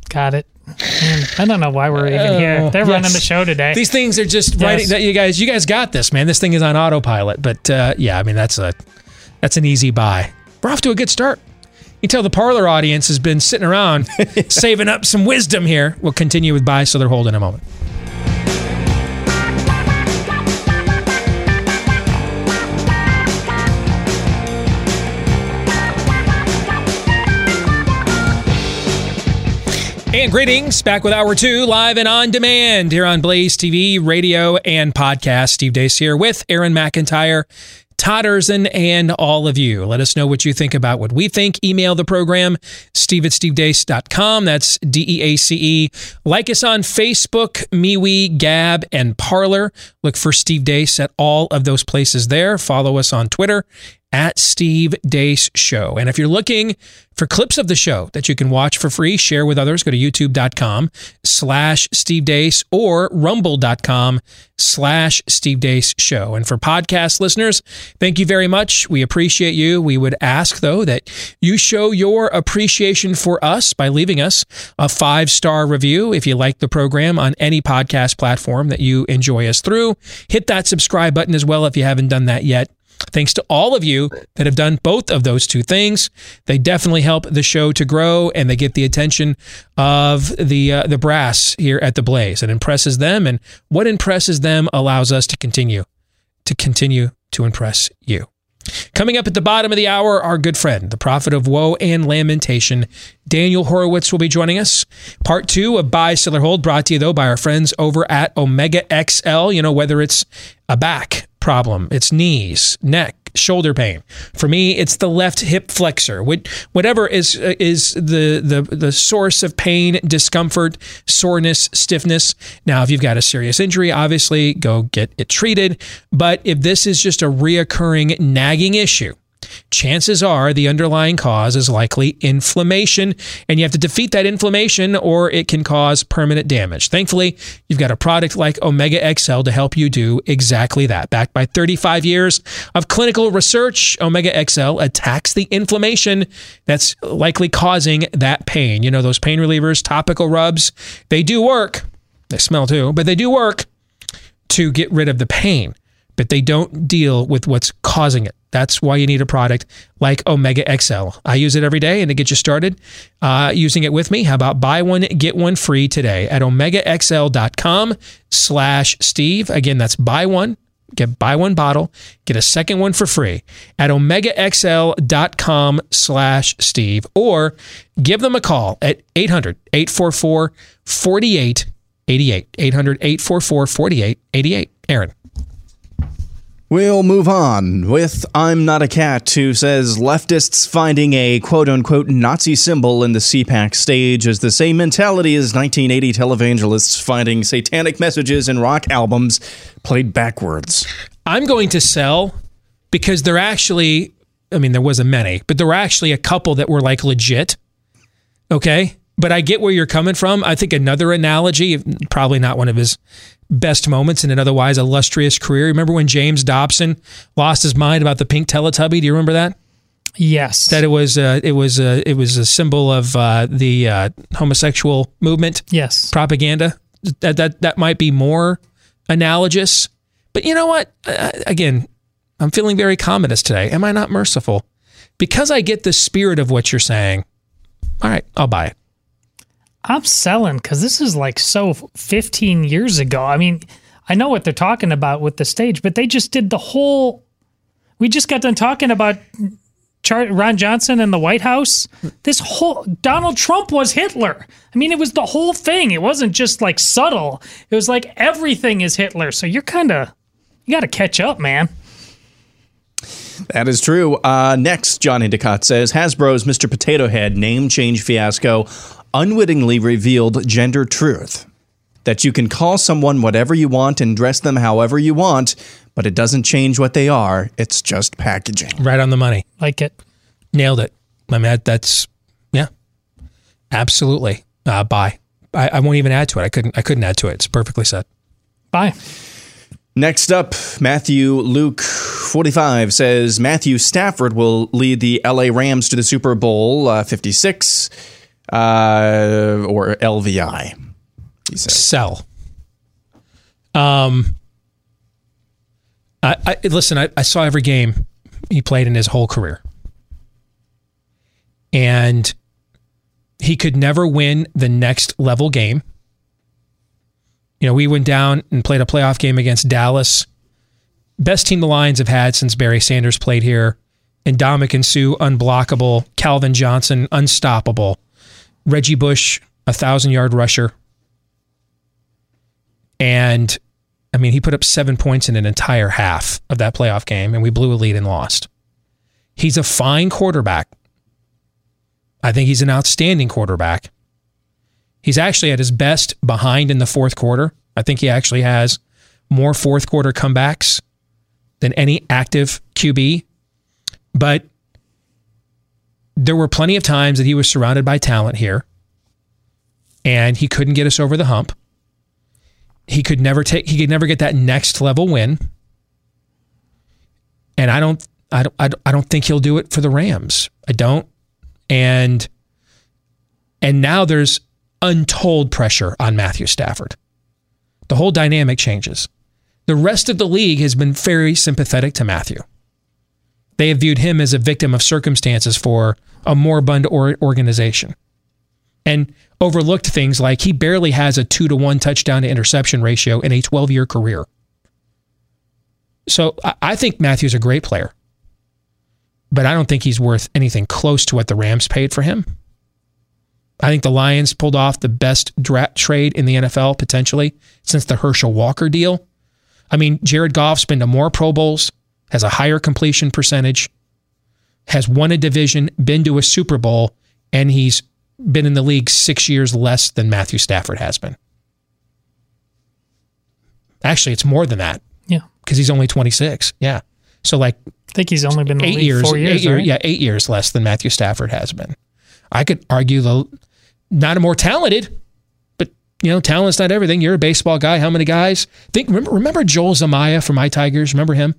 Got it. Man, I don't know why we're even here. They're Oh, running the show today. These things are just Yes. writing that you guys you guys got this, man. This thing is on autopilot. But uh, yeah, I mean that's a that's an easy buy. We're off to a good start. You tell the parlor audience has been sitting around saving up some wisdom here. We'll continue with buy so they're holding a moment. And greetings, back with hour two, live and on demand here on Blaze TV, radio, and podcast. Steve Deace here with Aaron McIntyre, Todd Erzen, and all of you. Let us know what you think about what we think. Email the program, steve at stevedeace.com. That's D E A C E. Like us on Facebook, MeWe, Gab, and Parler. Look for Steve Deace at all of those places there. Follow us on Twitter at Steve Deace Show. And if you're looking for clips of the show that you can watch for free, share with others, go to youtube.com slash Steve Deace or rumble.com slash Steve Deace Show. And for podcast listeners, thank you very much. We appreciate you. We would ask, though, that you show your appreciation for us by leaving us a five star review if you like the program on any podcast platform that you enjoy us through. Hit that subscribe button as well if you haven't done that yet. Thanks to all of you that have done both of those two things. They definitely help the show to grow and they get the attention of the uh, the brass here at the Blaze. It impresses them and what impresses them allows us to continue to continue to impress you. Coming up at the bottom of the hour, our good friend, the prophet of woe and lamentation, Daniel Horowitz will be joining us. Part two of Buy, Seller, Hold, brought to you, though, by our friends over at Omega XL. You know, whether it's a back problem, it's knees, neck, shoulder pain. For me, it's the left hip flexor. What- Whatever is uh, is the, the the source of pain, discomfort, soreness, stiffness. Now, if you've got a serious injury, obviously go get it treated. But if this is just a reoccurring nagging issue, chances are the underlying cause is likely inflammation, and you have to defeat that inflammation or it can cause permanent damage. Thankfully, you've got a product like Omega XL to help you do exactly that. Backed by 35 years of clinical research, Omega XL attacks the inflammation that's likely causing that pain. You know, those pain relievers, topical rubs, they do work. They smell too, but they do work to get rid of the pain, but they don't deal with what's causing it. That's why you need a product like Omega XL. I use it every day, and to get you started uh, using it with me, how about buy one get one free today at omegaxl.com slash Steve. Again, that's buy one Get buy one bottle, get a second one for free at omegaxl.com slash Steve or give them a call at 800 844 4888. 800 844 4888. Aaron. We'll move on with I'm Not a Cat, who says leftists finding a quote unquote Nazi symbol in the CPAC stage is the same mentality as 1980 televangelists finding satanic messages in rock albums played backwards. I'm going to sell because they're actually, I mean, there wasn't many, but there were actually a couple that were like legit. Okay. But I get where you're coming from. I think another analogy, probably not one of his best moments in an otherwise illustrious career. Remember when James Dobson lost his mind about the pink Teletubby? Do you remember that? Yes. That it was uh, it was uh, it was a symbol of uh, the uh, homosexual movement. Yes. Propaganda. That that that might be more analogous. But you know what? Uh, again, I'm feeling very communist today. Am I not merciful? Because I get the spirit of what you're saying. All right, I'll buy it. I'm selling because this is like so 15 years ago. I mean, I know what they're talking about with the stage, but they just did the whole. We just got done talking about Char- Ron Johnson and the White House. This whole Donald Trump was Hitler. I mean, it was the whole thing. It wasn't just like subtle. It was like everything is Hitler. So you're kind of you got to catch up, man. That is true. Uh, next, John Endicott says Hasbro's Mr. Potato Head name change fiasco unwittingly revealed gender truth. That you can call someone whatever you want and dress them however you want, but it doesn't change what they are. It's just packaging. Right on the money. Like it. Nailed it. I mean, that's yeah, absolutely. Uh, buy. I, I won't even add to it. I couldn't. I couldn't add to it. It's perfectly said. Bye. Next up, Matthew Luke 45 says Matthew Stafford will lead the LA Rams to the Super Bowl uh, 56 uh, or LVI. He said. Sell. Um, I, I listen. I, I saw every game he played in his whole career, and he could never win the next level game. You know, we went down and played a playoff game against Dallas. Best team the Lions have had since Barry Sanders played here. And Ndamukong Suh, unblockable. Calvin Johnson, unstoppable. Reggie Bush, a thousand yard rusher. And I mean, he put up seven points in an entire half of that playoff game, and we blew a lead and lost. He's a fine quarterback. I think he's an outstanding quarterback. He's actually at his best behind in the fourth quarter. I think he actually has more fourth quarter comebacks than any active QB. But there were plenty of times that he was surrounded by talent here and he couldn't get us over the hump. He could never take he could never get that next level win. And I don't I don't I don't think he'll do it for the Rams. I don't. And and now there's untold pressure on Matthew Stafford. The whole dynamic changes. The rest of the league has been very sympathetic to Matthew. They have viewed him as a victim of circumstances for a moribund or organization and overlooked things like he barely has a two to one touchdown to interception ratio in a 12 year career. So I think Matthew's a great player, but I don't think he's worth anything close to what the Rams paid for him. I think the Lions pulled off the best draft trade in the NFL potentially since the Herschel Walker deal. I mean, Jared Goff's been to more Pro Bowls, has a higher completion percentage, has won a division, been to a Super Bowl, and he's been in the league six years less than Matthew Stafford has been. Actually, it's more than that. Yeah. Because he's only 26. Yeah. So, like, I think he's only been in the eight years, four years. eight year- right? yeah, eight years less than Matthew Stafford has been. I could argue the not a more talented, but you know, talent's not everything. You're a baseball guy. How many guys? Think remember, remember Joel Zumaya from My Tigers? Remember him?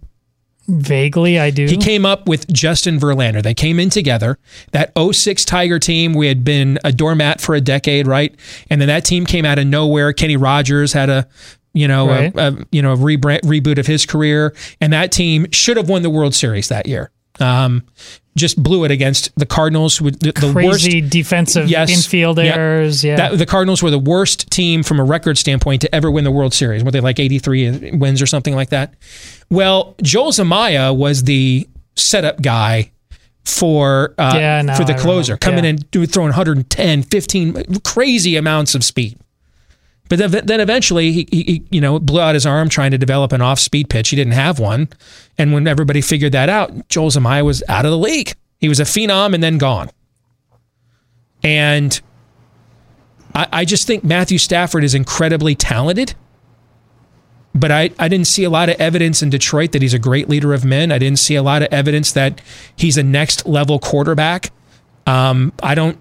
Vaguely, I do. He came up with Justin Verlander. They came in together. That 06 Tiger team, we had been a doormat for a decade, right? And then that team came out of nowhere. Kenny Rogers had a, you know, Right. a, a you know, a rebrand, reboot of his career, and that team should have won the World Series that year. Um, just blew it against the Cardinals, who the, the Crazy worst defensive infield Yep. errors. Yeah. That- the Cardinals were the worst team from a record standpoint to ever win the World Series. Were they like 83 wins or something like that? Well, Joel Zumaya was the setup guy for uh, Yeah, no, for the I closer, remember. coming Yeah. in doing throwing 110, 15 crazy amounts of speed. But then, eventually, he, he, he, you know, blew out his arm trying to develop an off-speed pitch. He didn't have one, and when everybody figured that out, Joel Zumaya was out of the league. He was a phenom and then gone. And I, I just think Matthew Stafford is incredibly talented. But I, I didn't see a lot of evidence in Detroit that he's a great leader of men. I didn't see a lot of evidence that he's a next level quarterback. Um, I don't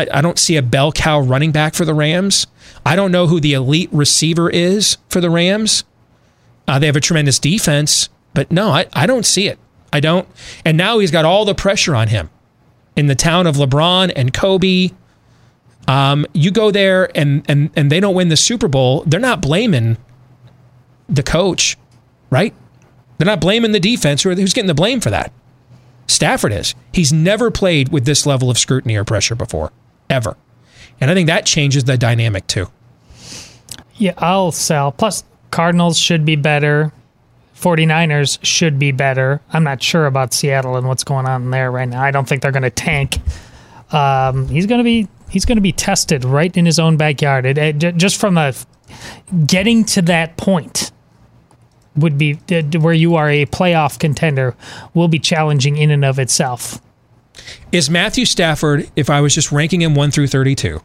I, I don't see a bell cow running back for the Rams. I don't know who the elite receiver is for the Rams. Uh, they have a tremendous defense, but no, I, I don't see it. I don't. And now he's got all the pressure on him in the town of LeBron and Kobe. Um, you go there and and and they don't win the Super Bowl. They're not blaming the coach, right? They're not blaming the defense. Who's getting the blame for that? Stafford is. He's never played with this level of scrutiny or pressure before, ever. And I think that changes the dynamic too. Yeah, I'll sell. Plus, Cardinals should be better. 49ers should be better. I'm not sure about Seattle and what's going on there right now. I don't think they're going to tank. Um, he's going to be he's going to be tested right in his own backyard. It, it- just from a getting to that point would be uh, where you are a playoff contender will be challenging in and of itself. Is Matthew Stafford, if I was just ranking him 1 through 32,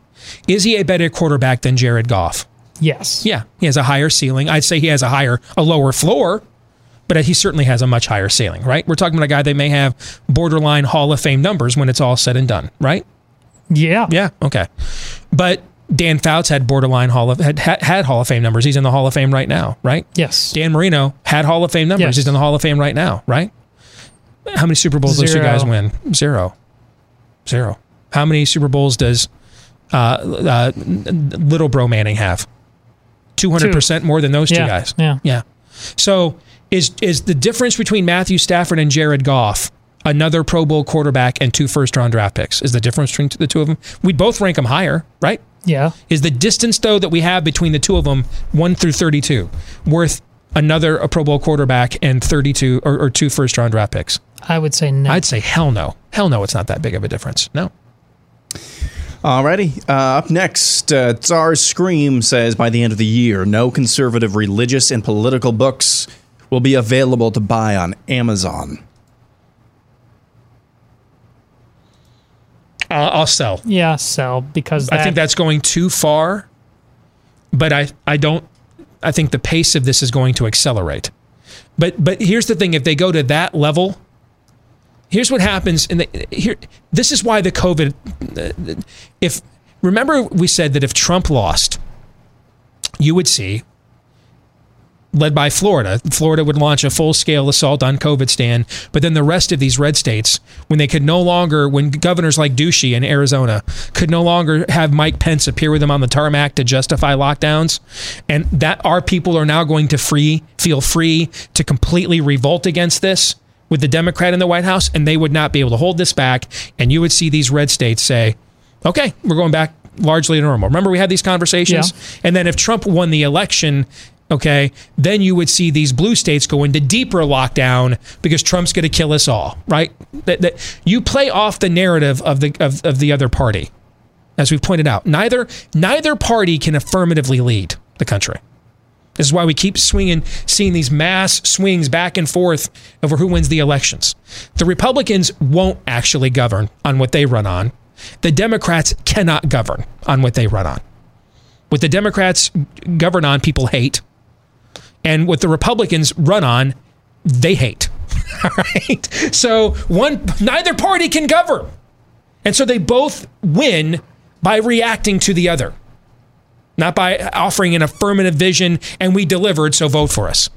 is he a better quarterback than Jared Goff? Yes. Yeah, he has a higher ceiling. I'd say he has a higher, a lower floor, but he certainly has a much higher ceiling, right? We're talking about a guy that may have borderline Hall of Fame numbers when it's all said and done, right? Yeah. Yeah. Okay. But Dan Fouts had borderline Hall of had, had had Hall of Fame numbers. He's in the Hall of Fame right now, right? Yes. Dan Marino had Hall of Fame numbers. Yes. He's in the Hall of Fame right now, right? How many Super Bowls do those two Zero. guys win? Zero. Zero. How many Super Bowls does uh, uh, little bro Manning have? Two hundred percent more than those two Yeah, guys. yeah. Yeah. So is is the difference between Matthew Stafford and Jared Goff another Pro Bowl quarterback and two first round draft picks? Is the difference between the two of them? We'd both rank them higher, right? Yeah. Is the distance though that we have between the two of them, one through thirty-two, worth another a Pro Bowl quarterback and thirty-two or, or two first round draft picks? I would say no. I'd say hell no, hell no. It's not that big of a difference. No. Alrighty. Uh, up next, uh, Tsar Scream says by the end of the year, no conservative religious and political books will be available to buy on Amazon. Uh, I'll sell. Yeah, sell because I think that's going too far, but I, I don't. I think the pace of this is going to accelerate. But but here's the thing: if they go to that level, here's what happens. And here, this is why the COVID. If remember, we said that if Trump lost, you would see. Led by Florida, Florida would launch a full-scale assault on COVID stand, but then the rest of these red states, when they could no longer, when governors like Ducey in Arizona could no longer have Mike Pence appear with them on the tarmac to justify lockdowns, and that our people are now going to free feel free to completely revolt against this with the Democrat in the White House, and they would not be able to hold this back, and you would see these red states say, "Okay, we're going back largely to normal." Remember, we had these conversations, and then if Trump won the election okay, then you would see these blue states go into deeper lockdown because Trump's going to kill us all, right? That, that you play off the narrative of the of, of the other party, as we've pointed out. Neither neither party can affirmatively lead the country. This is why we keep swinging, seeing these mass swings back and forth over who wins the elections. The Republicans won't actually govern on what they run on. The Democrats cannot govern on what they run on. What the Democrats govern on, people hate and what the Republicans run on, they hate. All right. So one neither party can govern. And so they both win by reacting to the other. Not by offering an affirmative vision and we delivered, so vote for us.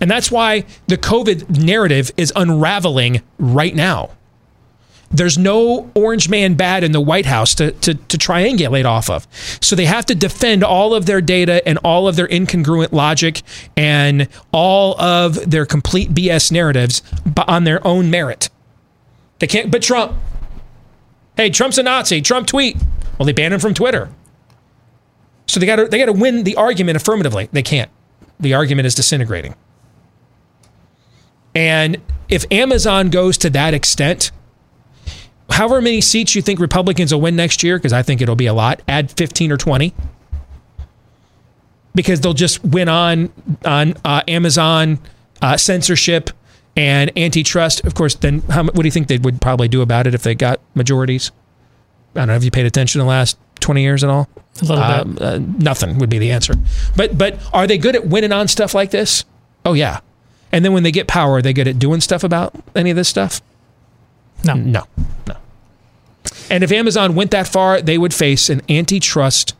And that's why the COVID narrative is unraveling right now. There's no orange man bad in the White House to, to, to triangulate off of. So they have to defend all of their data and all of their incongruent logic and all of their complete BS narratives on their own merit. They can't, but Trump, hey, Trump's a Nazi. Trump tweet. Well, they banned him from Twitter. So they got to they got to win the argument affirmatively. They can't. The argument is disintegrating. And if Amazon goes to that extent, however many seats you think Republicans will win next year, because I think it'll be a lot, add 15 or 20. Because they'll just win on on uh, Amazon uh, censorship and antitrust. Of course, then how, what do you think they would probably do about it if they got majorities? I don't know. Have you paid attention the last 20 years at all? A little Uh, bit. uh, nothing would be the answer. But but are they good at winning on stuff like this? Oh yeah. And then when they get power, are they good at doing stuff about any of this stuff? No. No. No. And if Amazon went that far, they would face an antitrust.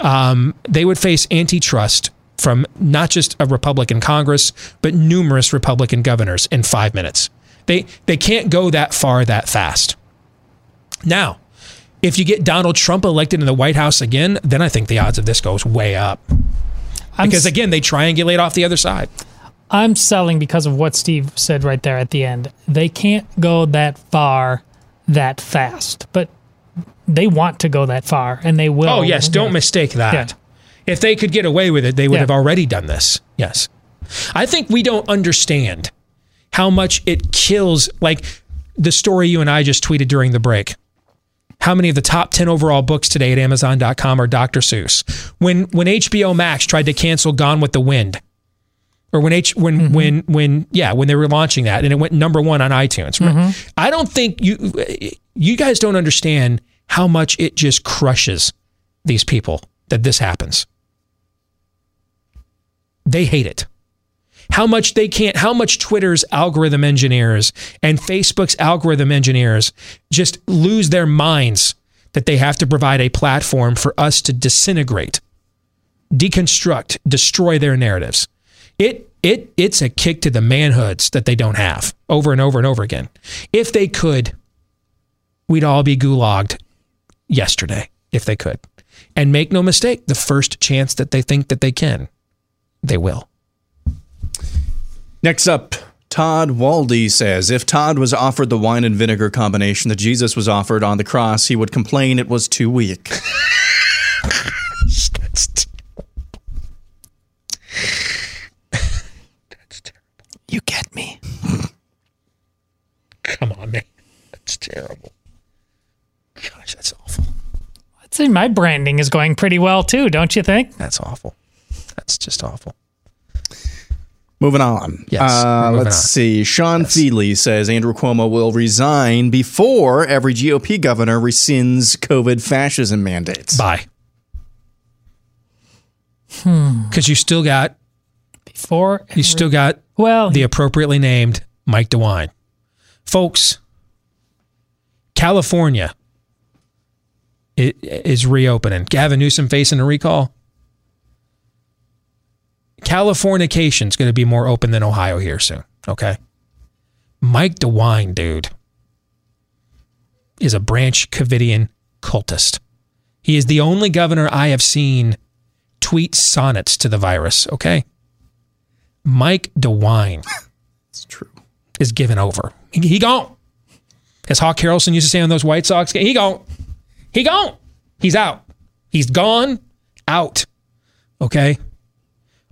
Um, they would face antitrust from not just a Republican Congress, but numerous Republican governors in five minutes. They they can't go that far that fast. Now, if you get Donald Trump elected in the White House again, then I think the odds of this goes way up. I'm because again, they triangulate off the other side. I'm selling because of what Steve said right there at the end. They can't go that far that fast, but they want to go that far and they will. Oh yes, don't Yeah. mistake that. Yeah. If they could get away with it, they would Yeah. have already done this. Yes. I think we don't understand how much it kills like the story you and I just tweeted during the break. How many of the top 10 overall books today at amazon.com are Dr. Seuss? When when HBO Max tried to cancel Gone with the Wind or when H when mm-hmm. when when yeah, when they were launching that and it went number 1 on iTunes. Mm-hmm. I don't think you you guys don't understand how much it just crushes these people that this happens. They hate it. How much they can't, how much Twitter's algorithm engineers and Facebook's algorithm engineers just lose their minds that they have to provide a platform for us to disintegrate, deconstruct, destroy their narratives. It it it's a kick to the manhoods that they don't have over and over and over again. If they could, we'd all be gulagged yesterday if they could. And make no mistake, the first chance that they think that they can, they will. Next up, Todd Waldy says if Todd was offered the wine and vinegar combination that Jesus was offered on the cross, he would complain it was too weak. You get me. Come on, man. That's terrible. Gosh, that's awful. I'd say my branding is going pretty well too, don't you think? That's awful. That's just awful. Moving on. Yes, Uh, moving let's on. see. Sean Feely says Andrew Cuomo will resign before every GOP governor rescinds COVID fascism mandates. Bye. Hmm. Because you still got Before you still got well the appropriately named Mike DeWine. Folks, California i- is reopening. Gavin Newsom facing a recall. Californication is going to be more open than Ohio here soon. Okay. Mike DeWine, dude, is a Branch Covidian cultist. He is the only governor I have seen tweet sonnets to the virus. Okay. Mike DeWine. It's true. Is given over. He, he gone. As Hawk Harrelson used to say on those White Sox games, he gone. He gone. He's out. He's gone out. Okay.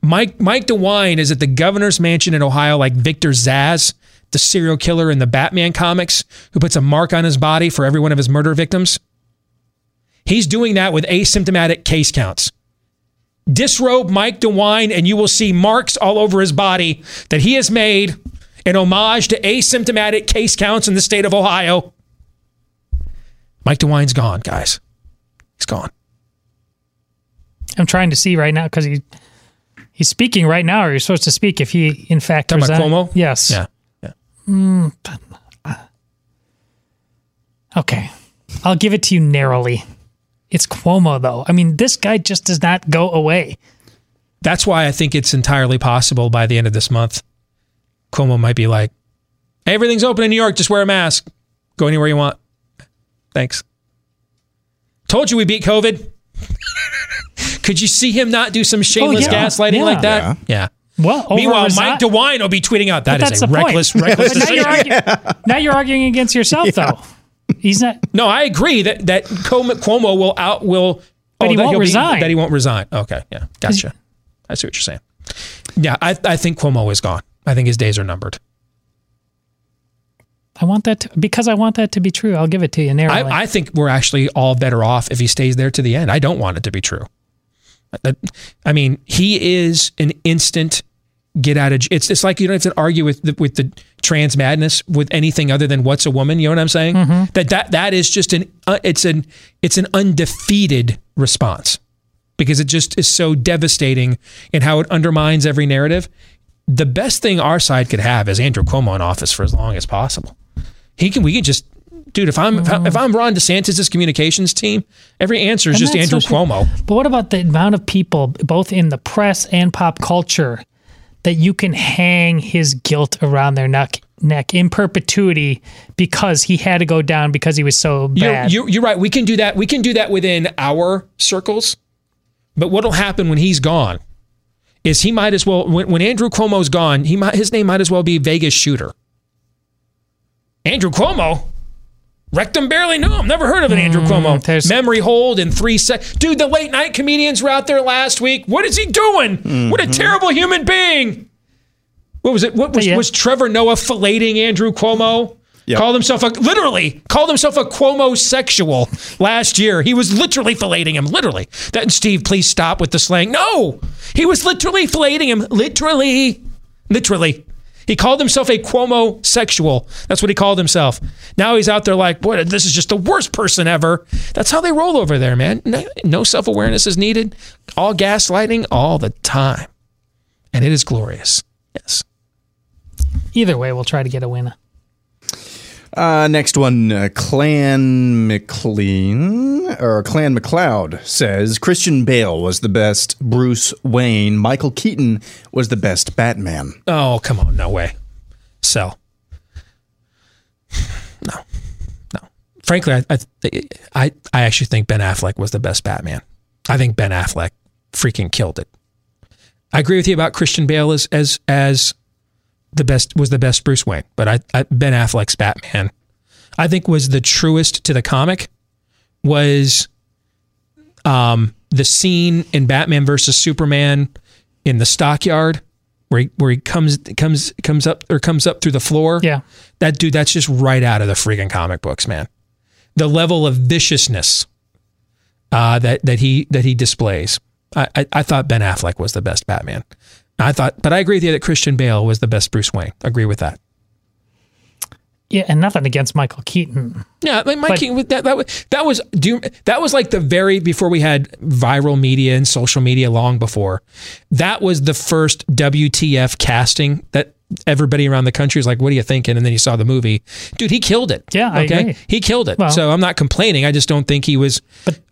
Mike Mike DeWine is at the governor's mansion in Ohio, like Victor Zsasz, the serial killer in the Batman comics, who puts a mark on his body for every one of his murder victims. He's doing that with asymptomatic case counts. Disrobe Mike DeWine, and you will see marks all over his body that he has made in homage to asymptomatic case counts in the state of Ohio. Mike DeWine's gone, guys. He's gone. I'm trying to see right now because he he's speaking right now, or you're supposed to speak if he in fact Talking about Cuomo? Yes. Yeah. Yeah. Mm, uh, okay, I'll give it to you narrowly. It's Cuomo, though. I mean, this guy just does not go away. That's why I think it's entirely possible by the end of this month, Cuomo might be like, everything's open in New York, just wear a mask. Go anywhere you want. Thanks. Told you we beat COVID. Could you see him not do some oh, shameless Oh, yeah. gaslighting Yeah. like that? Yeah. Well, Meanwhile, resi- Mike DeWine will be tweeting out that But is that's a the point. reckless, reckless now you're, decision. arguing, now you're arguing against yourself, though. He's not. No, I agree that that Cuomo, Cuomo will out will. Oh, but he won't he'll be- resign. that he won't resign. Okay, yeah, gotcha. I see what you're saying. Yeah, I I think Cuomo is gone. I think his days are numbered. I want that to, because I want that to be true. I'll give it to you narrowly. I, I think we're actually all better off if he stays there to the end. I don't want it to be true. That- I mean, he is an instant get out of. It's it's like you don't have to argue with the, with the trans madness with anything other than what's a woman. You know what I'm saying? Mhm. That that that is just an uh, it's an it's an undefeated response because it just is so devastating in how it undermines every narrative. The best thing our side could have is Andrew Cuomo in office for as long as possible. He can. We can just, dude. If I'm if, I'm Ron DeSantis' communications team, every answer is And just Andrew Cuomo. But what about the amount of people, both in the press and pop culture, that you can hang his guilt around their neck, neck in perpetuity because he had to go down because he was so You're, bad? you're, you're right. We can do that. We can do that within our circles. But what'll happen when he's gone is he might as well when, when Andrew Cuomo's gone, he might his name might as well be Vegas shooter. Andrew Cuomo. Rectum barely him. Never heard of an Andrew hmm, Cuomo. Memory hold in three seconds. Dude, the late night comedians were out there last week. What is he doing? What a mm-hmm. terrible human being. What was it? What was, was Trevor Noah filleting Andrew Cuomo? Called himself a literally called himself a Cuomo sexual last year. He was literally filleting him. Literally. That Steve, please stop with the slang. No, he was literally filleting him. Literally, literally. He called himself a Cuomo sexual. That's what he called himself. Now he's out there like, boy, this is just the worst person ever. That's how they roll over there, man. No, self awareness is needed. All gaslighting all the time, and it is glorious. Yes. Either way, we'll try to get a winner. Uh, next one, uh, Clan McLean or Clan McLeod says Christian Bale was the best Bruce Wayne. Michael Keaton was the best Batman. Oh, come on, no way. Sell. No, no. Frankly, I, I, I, I actually think Ben Affleck was the best Batman. I think Ben Affleck freaking killed it. I agree with you about Christian Bale as as as the best was the best Bruce Wayne, but I, I Ben Affleck's Batman, I think was the truest to the comic. Was um, the scene in Batman versus Superman in the stockyard where he, where he comes comes comes up or comes up through the floor. Yeah, that dude, that's just right out of the freaking comic books, man. The level of viciousness uh, that that he that he displays. I, I I thought Ben Affleck was the best Batman. I thought, but I agree with you that Christian Bale was the best Bruce Wayne. Agree with that. Yeah, and nothing against Michael Keaton. Yeah, like Mike But- King, that that was that was do that was like the very before we had viral media and social media long before. That was the first WTF casting that everybody around the country was like, "What are you thinking?" And then you saw the movie, dude. He killed it. Yeah, I okay, agree. he killed it. Well- so I'm not complaining. I just don't think he was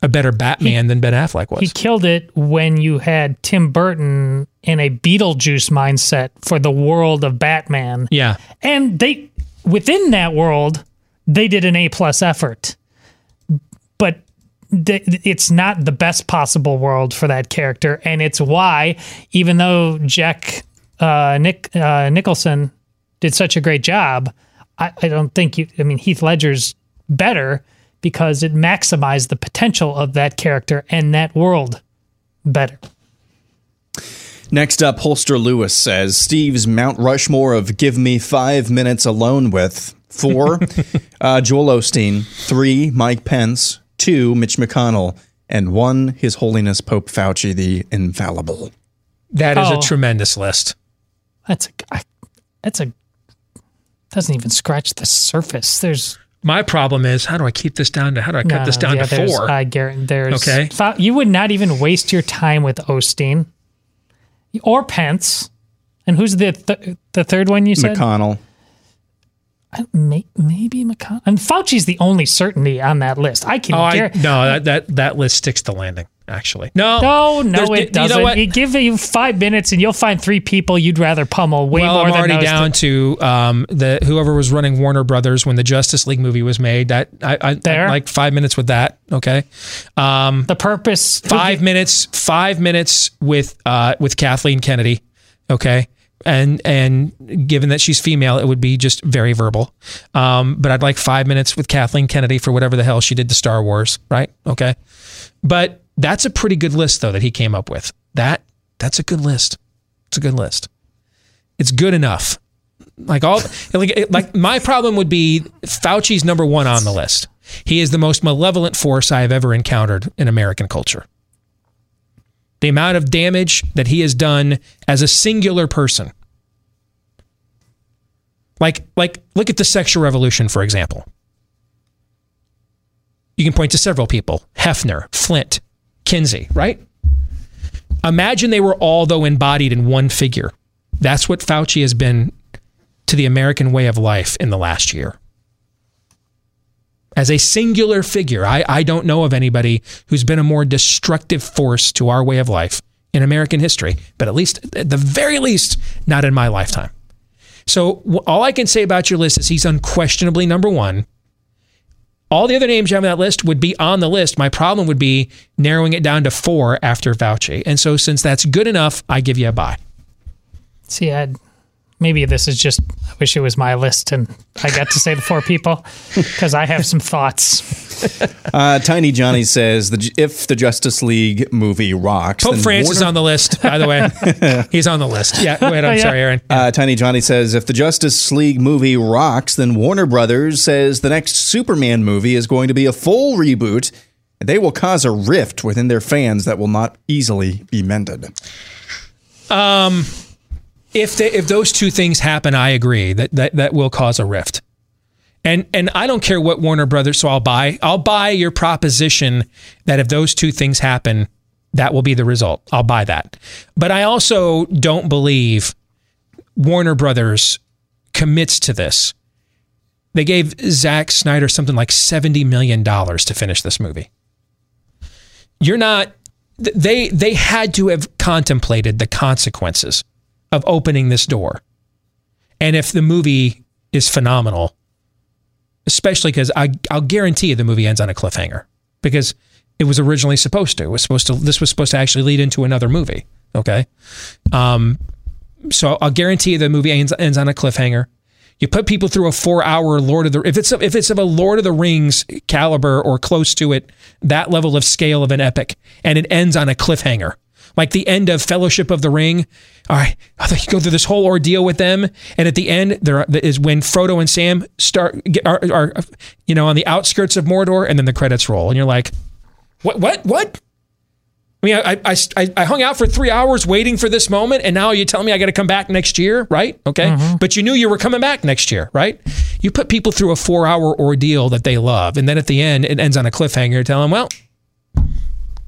a better Batman than Ben Affleck was. He killed it when you had Tim Burton in a Beetlejuice mindset for the world of Batman. yeah, And they within that world, they did an A plus effort. But it's not the best possible world for that character, and it's why, even though Jack uh, Nick uh, Nicholson did such a great job, I, I don't think you. I mean, Heath Ledger's better because it maximized the potential of that character and that world better. Next up, Holster Lewis says Steve's Mount Rushmore of Give Me Five Minutes Alone with four, uh, Joel Osteen, three, Mike Pence, two, Mitch McConnell, and one, His Holiness Pope Fauci, the infallible. that is Oh. a tremendous list. That's a I- that's a doesn't even scratch the surface. There's My problem is how do I keep this down to how do I cut No, this down yeah, to four? I guarantee there's Okay. fi- You would not even waste your time with Osteen or Pence. And who's the th- the third one you said? McConnell. I- may, maybe McConnell. And Fauci's the only certainty on that list. I can Oh, I, no, that, that that list sticks to landing. Actually, no, No, no, it you doesn't. what? You give you five minutes and you'll find three people you'd rather pummel way well, more I'm than already down two. to um, the whoever was running Warner Brothers when the Justice League movie was made. That I, I There. I'd like five minutes with that. Okay, um, the purpose five minutes. Five minutes with uh, with Kathleen Kennedy. Okay. And and given that she's female, it would be just very verbal. Um, but I'd like five minutes with Kathleen Kennedy for whatever the hell she did to Star Wars, right? Okay. But that's a pretty good list though that he came up with. That that's a good list. It's a good list. It's good enough. Like all like, like my problem would be Fauci's number 1 on the list. He is the most malevolent force I have ever encountered in American culture. The amount of damage that he has done as a singular person. Like like look at the sexual revolution for example. You can point to several people Hefner, Flynt, Kinsey, right? Imagine they were all, though, embodied in one figure. That's what Fauci has been to the American way of life in the last year. As a singular figure, I, I don't know of anybody who's been a more destructive force to our way of life in American history, but at least, at the very least, not in my lifetime. So, all I can say about your list is he's unquestionably number one. All the other names you have on that list would be on the list. My problem would be narrowing it down to four after Fauci. And so, since that's good enough, I give you a buy. See, I'd, maybe this is just, I wish it was my list and I got to say the four people because I have some thoughts. Uh, Tiny Johnny says that if the Justice League movie rocks, Pope then Francis Warner- on the list, by the way. He's on the list. Yeah, go ahead. I'm sorry, Aaron. Uh, Tiny Johnny says if the Justice League movie rocks, then Warner Brothers says the next Superman movie is going to be a full reboot. and They will cause a rift within their fans that will not easily be mended. Um, if they, if those two things happen, I agree that, that that will cause a rift. And and I don't care what Warner Brothers. So I'll buy I'll buy your proposition that if those two things happen, that will be the result. I'll buy that. But I also don't believe Warner Brothers commits to this. They gave Zack Snyder something like seventy million dollars to finish this movie. You're not. They they had to have contemplated the consequences of opening this door, and if the movie is phenomenal, especially because I'll guarantee you the movie ends on a cliffhanger because it was originally supposed to. It was supposed to. This was supposed to actually lead into another movie. Okay, um, so I'll guarantee you the movie ends, ends on a cliffhanger. You put people through a four-hour Lord of the if it's if it's of a Lord of the Rings caliber or close to it, that level of scale of an epic, and it ends on a cliffhanger, like the end of Fellowship of the Ring. All right, you go through this whole ordeal with them, and at the end, there is when Frodo and Sam start get, are, are you know on the outskirts of Mordor, and then the credits roll, and you're like, what what what? I mean, I, I, I, I hung out for three hours waiting for this moment, and now you tell me I got to come back next year, right? Okay. Mm-hmm. But you knew you were coming back next year, right? You put people through a four hour ordeal that they love, and then at the end, it ends on a cliffhanger. Tell them, well,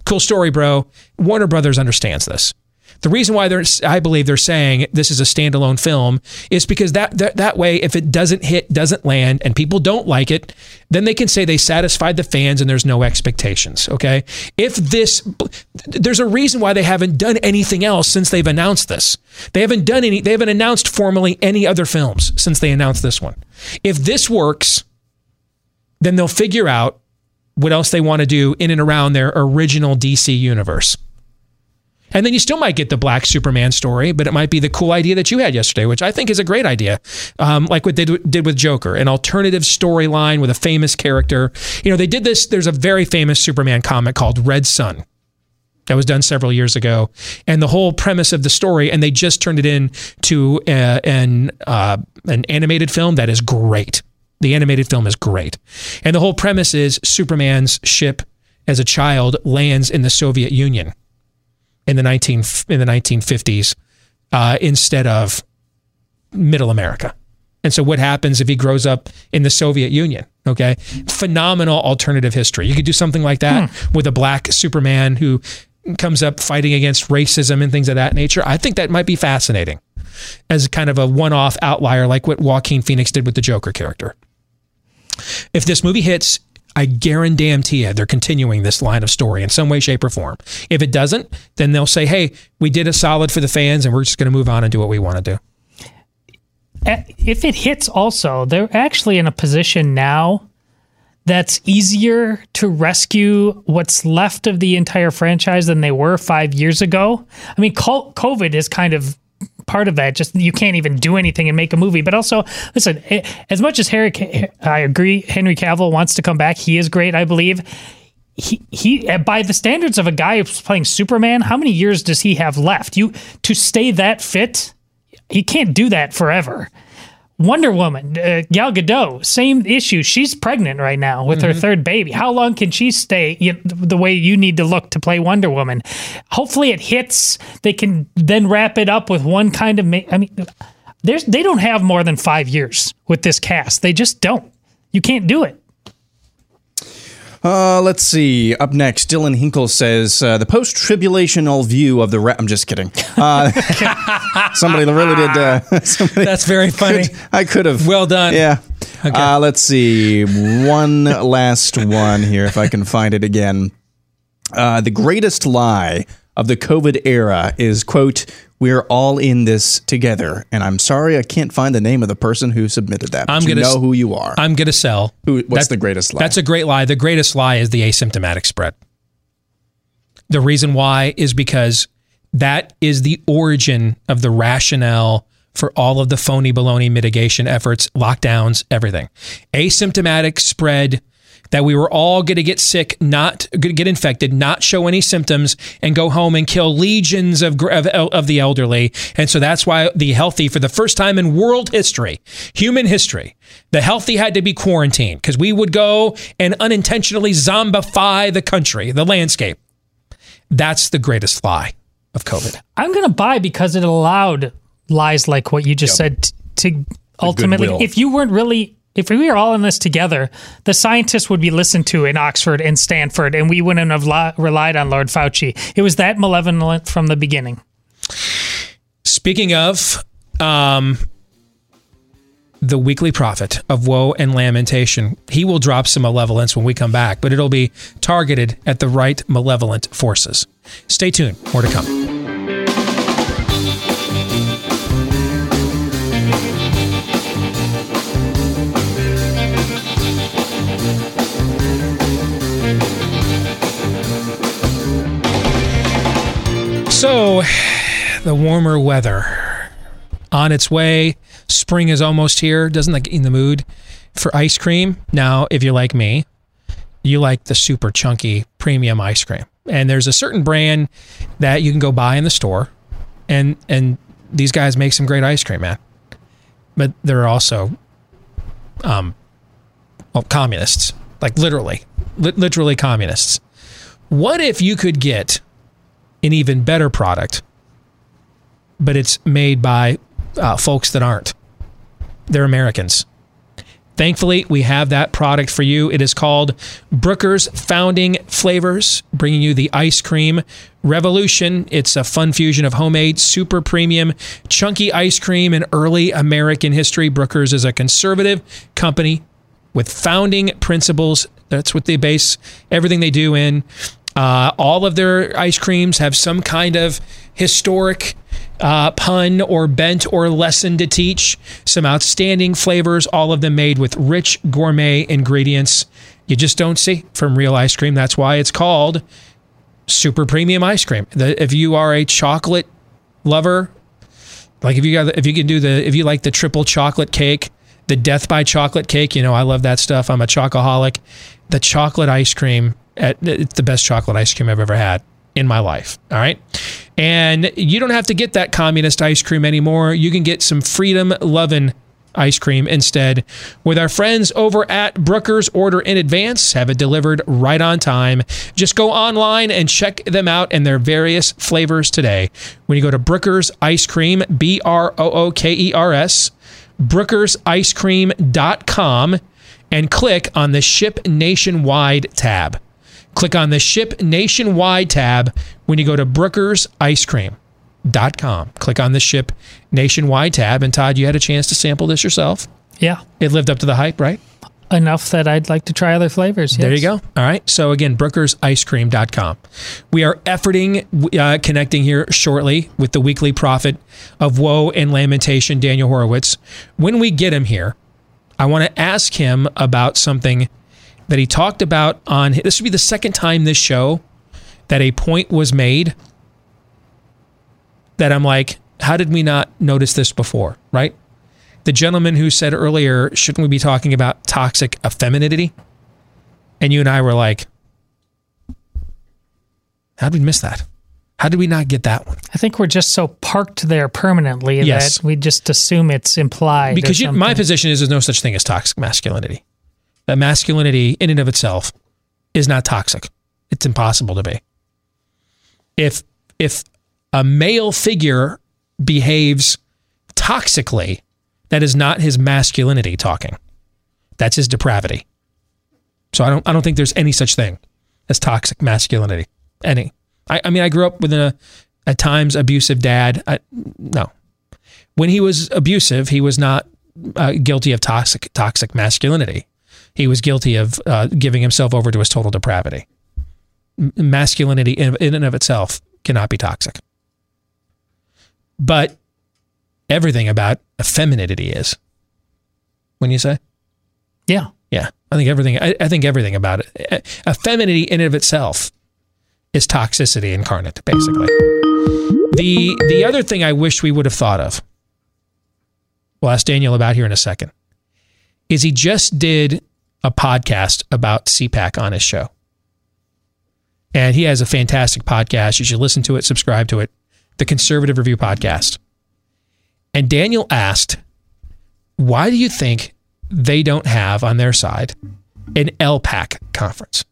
cool story, bro. Warner Brothers understands this. The reason why they're, I believe they're saying this is a standalone film is because that, that that way, if it doesn't hit, doesn't land, and people don't like it, then they can say they satisfied the fans and there's no expectations. Okay. If this, there's a reason why they haven't done anything else since they've announced this. They haven't done any, they haven't announced formally any other films since they announced this one. If this works, then they'll figure out what else they want to do in and around their original DC universe. And then you still might get the Black Superman story, but it might be the cool idea that you had yesterday, which I think is a great idea. Um, like what they did, with Joker, an alternative storyline with a famous character. You know, they did this. There's a very famous Superman comic called Red Son that was done several years ago, and the whole premise of the story, and they just turned it into uh, an uh, an animated film that is great. The animated film is great, and the whole premise is Superman's ship as a child lands in the Soviet Union in the 19 in the 1950s uh, instead of middle America. And so what happens if he grows up in the Soviet Union? Okay. Phenomenal alternative history. You could do something like that with a black Superman who comes up fighting against racism and things of that nature. I think that might be fascinating. as kind of a one-off outlier, like what Joaquin Phoenix did with the Joker character. If this movie hits, I guarantee you they're continuing this line of story in some way, shape, or form. If it doesn't, then they'll say, "Hey, we did a solid for the fans, and we're just going to move on and do what we want to do." If it hits, also, they're actually in a position now that's easier to rescue what's left of the entire franchise than they were five years ago. I mean, COVID is kind of part of that. Just you can't even do anything and make a movie. But also, listen, as much as Harry, I agree, Henry Cavill wants to come back. He is great, I believe. He, he eh, by the standards of a guy who's playing Superman, how many years does he have left? You to stay that fit, he can't do that forever. Wonder Woman, uh, Gal Gadot, same issue. She's pregnant right now with mm-hmm. her third baby. How long can she stay you know, the way you need to look to play Wonder Woman? Hopefully, it hits. They can then wrap it up with one kind of. Ma- I mean, there's they don't have more than five years with this cast. They just don't. You can't do it. Uh, let's see. Up next, Dylan Hinkle says uh, the post-tribulational view of the. Ra- I'm just kidding. Uh, somebody really did. Uh, somebody That's very funny. Could, I could have. Well done. Yeah. Okay. Uh, let's see. One last one here, if I can find it again. Uh, the greatest lie of the COVID era is quote we're all in this together. And I'm sorry I can't find the name of the person who submitted that. I'm gonna know who you are. I'm gonna sell. Who, what's that's, the greatest lie? That's a great lie. The greatest lie is the asymptomatic spread. The reason why is because that is the origin of the rationale for all of the phony baloney mitigation efforts, lockdowns, everything. Asymptomatic spread that we were all going to get sick, not get infected, not show any symptoms, and go home and kill legions of, of, of the elderly. And so that's why the healthy, for the first time in world history, human history, the healthy had to be quarantined because we would go and unintentionally zombify the country, the landscape. That's the greatest lie of COVID. I'm going to buy because it allowed lies like what you just yep. said to ultimately, if you weren't really if we were all in this together, the scientists would be listened to in Oxford and Stanford, and we wouldn't have li- relied on Lord Fauci. It was that malevolent from the beginning. Speaking of um, the weekly prophet of woe and lamentation, he will drop some malevolence when we come back, but it'll be targeted at the right malevolent forces. Stay tuned, more to come. So, the warmer weather on its way. Spring is almost here. Doesn't that get in the mood for ice cream? Now, if you're like me, you like the super chunky premium ice cream. And there's a certain brand that you can go buy in the store, and and these guys make some great ice cream, man. But they're also, um, well, communists, like literally, li- literally communists. What if you could get an even better product, but it's made by uh, folks that aren't. They're Americans. Thankfully, we have that product for you. It is called Brooker's Founding Flavors, bringing you the ice cream revolution. It's a fun fusion of homemade, super premium, chunky ice cream in early American history. Brooker's is a conservative company with founding principles. That's what they base everything they do in. Uh, all of their ice creams have some kind of historic uh, pun or bent or lesson to teach. Some outstanding flavors, all of them made with rich gourmet ingredients you just don't see from real ice cream. That's why it's called super premium ice cream. The, if you are a chocolate lover, like if you got if you can do the if you like the triple chocolate cake, the death by chocolate cake, you know I love that stuff. I'm a chocoholic. The chocolate ice cream at, it's the best chocolate ice cream I've ever had in my life. All right. And you don't have to get that communist ice cream anymore. You can get some freedom loving ice cream instead with our friends over at Brooker's. Order in advance, have it delivered right on time. Just go online and check them out and their various flavors today. When you go to Brooker's Ice Cream, B R O O K E R S, brookersicecream.com, and click on the Ship Nationwide tab. Click on the Ship Nationwide tab when you go to Brooker's Ice Cream. com. Click on the ship nationwide tab. And Todd, you had a chance to sample this yourself. Yeah. It lived up to the hype, right? Enough that I'd like to try other flavors. There you go. All right. So again, brookersicecream.com. We are efforting uh, connecting here shortly with the weekly prophet of woe and lamentation, Daniel Horowitz. When we get him here, I want to ask him about something that he talked about on this would be the second time this show that a point was made that I'm like, how did we not notice this before, right? The gentleman who said earlier, shouldn't we be talking about toxic femininity? And you and I were like, how did we miss that? How did we not get that one? I think we're just so parked there permanently Yes. that we just assume it's implied. Because you, my position is there's no such thing as toxic masculinity. That masculinity in and of itself is not toxic. It's impossible to be. If if a male figure behaves toxically, that is not his masculinity talking. That's his depravity. So I don't I don't think there's any such thing as toxic masculinity. Any. I, I mean I grew up with a at times abusive dad. I, no. When he was abusive, he was not uh, guilty of toxic toxic masculinity. He was guilty of uh, giving himself over to his total depravity. M- masculinity in, in and of itself cannot be toxic. But everything about femininity is. When you say? Yeah. Yeah. I think everything I, I think everything about it. A femininity in and of itself is toxicity incarnate, basically. The the other thing I wish we would have thought of, we'll ask Daniel about here in a second, is he just did a podcast about CPAC on his show. And he has a fantastic podcast. You should listen to it, subscribe to it, the Conservative Review Podcast. And Daniel asked, why do you think they don't have on their side an LPAC conference?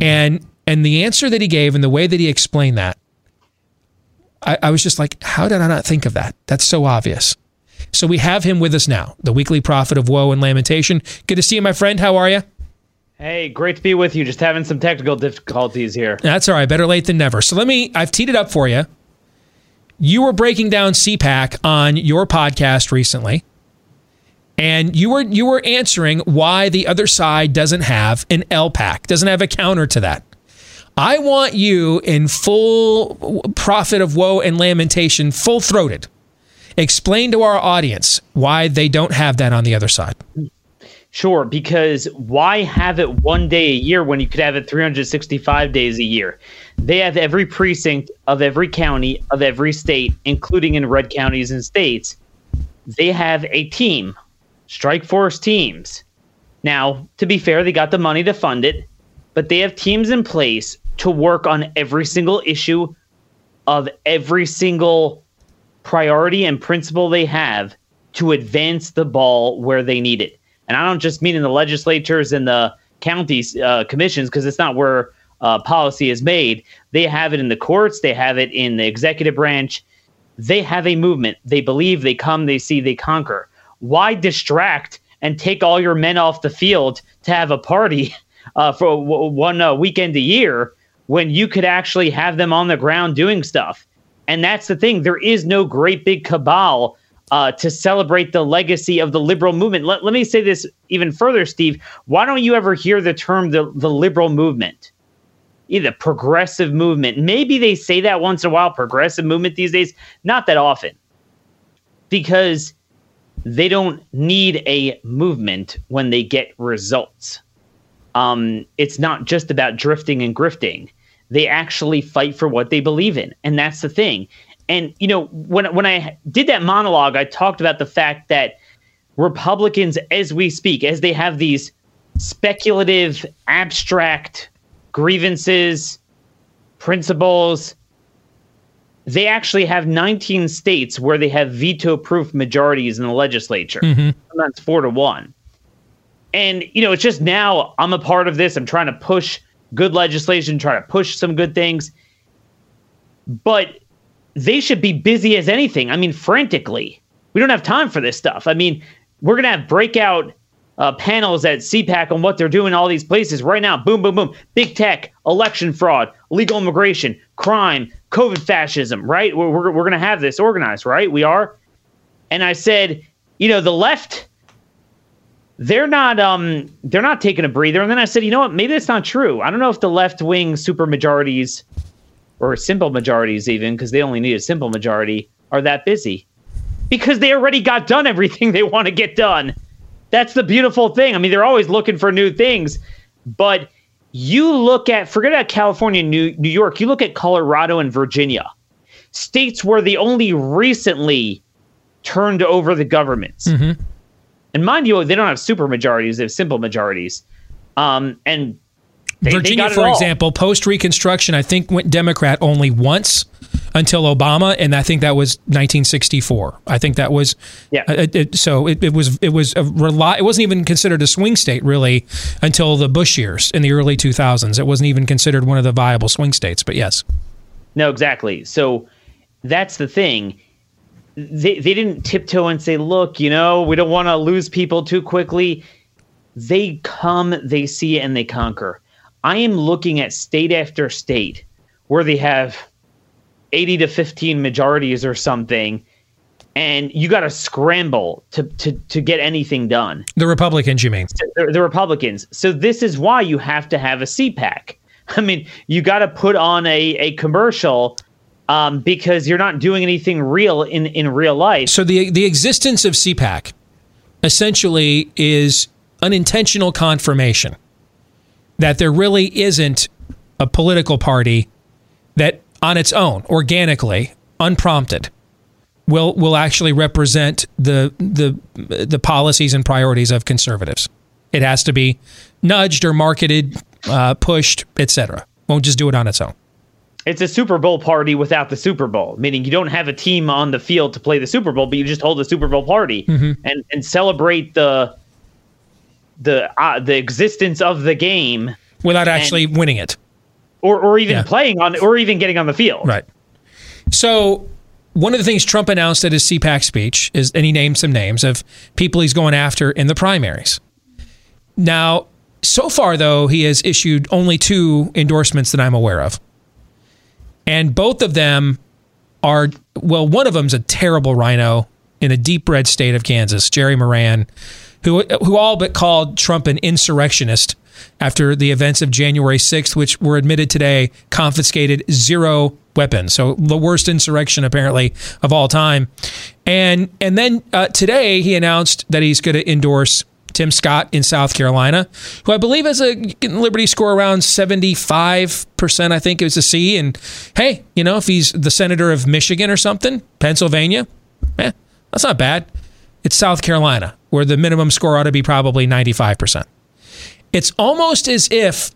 And and the answer that he gave and the way that he explained that, I, I was just like, how did I not think of that? That's so obvious. So we have him with us now, the weekly prophet of woe and lamentation. Good to see you, my friend. How are you? Hey, great to be with you. Just having some technical difficulties here. That's all right. Better late than never. So let me, I've teed it up for you. You were breaking down CPAC on your podcast recently, and you were you were answering why the other side doesn't have an LPAC, doesn't have a counter to that. I want you in full prophet of woe and lamentation, full throated. Explain to our audience why they don't have that on the other side. Sure, because why have it one day a year when you could have it 365 days a year? They have every precinct of every county of every state, including in red counties and states. They have a team, strike force teams. Now, to be fair, they got the money to fund it, but they have teams in place to work on every single issue of every single priority and principle they have to advance the ball where they need it. And I don't just mean in the legislatures and the counties uh, commissions because it's not where uh, policy is made. They have it in the courts. They have it in the executive branch. They have a movement. They believe. They come. They see. They conquer. Why distract and take all your men off the field to have a party uh, for w- one uh, weekend a year when you could actually have them on the ground doing stuff? And that's the thing. There is no great big cabal uh, to celebrate the legacy of the liberal movement. Let, let me say this even further, Steve. Why don't you ever hear the term the, the liberal movement? Either progressive movement. Maybe they say that once in a while, progressive movement these days. Not that often. Because they don't need a movement when they get results. Um, it's not just about drifting and grifting. They actually fight for what they believe in. And that's the thing. And you know, when when I did that monologue, I talked about the fact that Republicans, as we speak, as they have these speculative, abstract grievances, principles, they actually have 19 states where they have veto-proof majorities in the legislature. Mhm. Sometimes four to one. And you know, it's just now I'm a part of this. I'm trying to push good legislation, try to push some good things. But they should be busy as anything. I mean, frantically. We don't have time for this stuff. I mean, we're going to have breakout uh, panels at CPAC on what they're doing in all these places right now. Boom, boom, boom. Big tech, election fraud, illegal immigration, crime, COVID fascism, right? We're, we're, we're going to have this organized, right? We are. And I said, you know, the left, they're not um they're not taking a breather. And then I said, you know what? Maybe that's not true. I don't know if the left wing super majorities or simple majorities even because they only need a simple majority are that busy because they already got done everything they want to get done. That's the beautiful thing. I mean, they're always looking for new things, but you look at forget about California, New New York. You look at Colorado and Virginia, states where they only recently turned over the governments. Mm-hmm. And mind you, they don't have super majorities; they have simple majorities. Um, and they, they Virginia, got for example, post Reconstruction, I think went Democrat only once until Obama, and I think that was 1964. I think that was yeah. uh, It, it- so it, it was it was a rely. It wasn't even considered a swing state really until the Bush years in the early 2000s. It wasn't even considered one of the viable swing states. But yes, No, exactly. So that's the thing. They they didn't tiptoe and say, "Look, you know, we don't want to lose people too quickly." They come, they see, and they conquer. I am looking at state after state where they have 80 to 15 majorities or something, and you got to scramble to, to to get anything done the Republicans, you mean? the, the Republicans. So this is why you have to have a CPAC. I mean, you got to put on a, a commercial um, because you're not doing anything real in, in real life. So the the existence of CPAC essentially is unintentional confirmation that there really isn't a political party that on its own, organically, unprompted, will will actually represent the the the policies and priorities of conservatives. It has to be nudged or marketed, uh, pushed, etc. Won't just do it on its own. It's a Super Bowl party without the Super Bowl, meaning you don't have a team on the field to play the Super Bowl, but you just hold a Super Bowl party Mhm. and and celebrate the the uh, the existence of the game without actually winning it. or or even Yeah. playing on or even getting on the field. Right. So one of the things Trump announced at his CPAC speech is, and he named some names of people he's going after in the primaries. Now, so far though, he has issued only two endorsements that I'm aware of, and both of them are well. One of them's a terrible RINO in a deep red state of Kansas, Jerry Moran, who who all but called Trump an insurrectionist after the events of January 6th, which were admitted today, confiscated zero weapons. So the worst insurrection apparently of all time. And and then uh, today he announced that he's going to endorse Tim Scott in South Carolina, who I believe has a Liberty score around 75%, I think it was a C. And hey, you know, if he's the senator of Michigan or something, Pennsylvania, eh, that's not bad. It's South Carolina, where the minimum score ought to be probably 95%. It's almost as if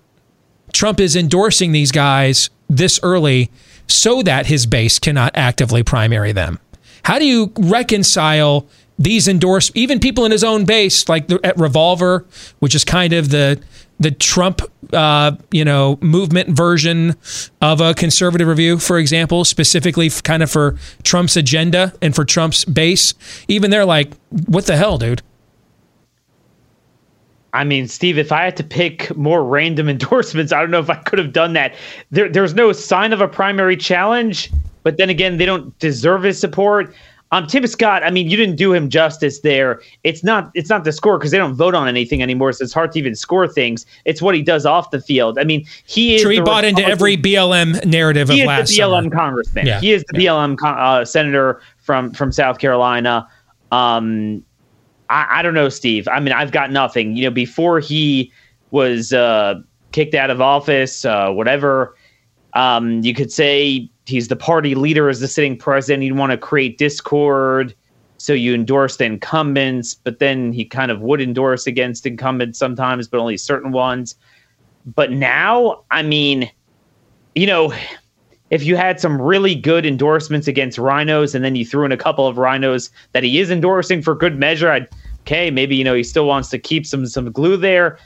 Trump is endorsing these guys this early so that his base cannot actively primary them. How do you reconcile these endorse even people in his own base, like at Revolver, which is kind of the the Trump, uh, you know, movement version of a conservative review, for example, specifically kind of for Trump's agenda and for Trump's base. Even they're like, "What the hell, dude?" I mean, Steve, if I had to pick more random endorsements, I don't know if I could have done that. There, there's no sign of a primary challenge, but then again, they don't deserve his support. Um, Tim Scott, I mean, you didn't do him justice there. It's not, it's not the score because they don't vote on anything anymore, so it's hard to even score things. It's what he does off the field. I mean, he is. Sure, he bought into every BLM narrative he of is last the BLM summer. congressman. Yeah. He is the BLM con- uh, senator from from South Carolina. Um, I, I don't know, Steve. I mean, I've got nothing. You know, before he was uh, kicked out of office, uh, whatever. Um, you could say he's the party leader as the sitting president. You'd want to create discord, so you endorse the incumbents, but then he kind of would endorse against incumbents sometimes, but only certain ones. But now, I mean, you know, if you had some really good endorsements against RINOs and then you threw in a couple of RINOs that he is endorsing for good measure, I'd okay, maybe you know he still wants to keep some some glue there.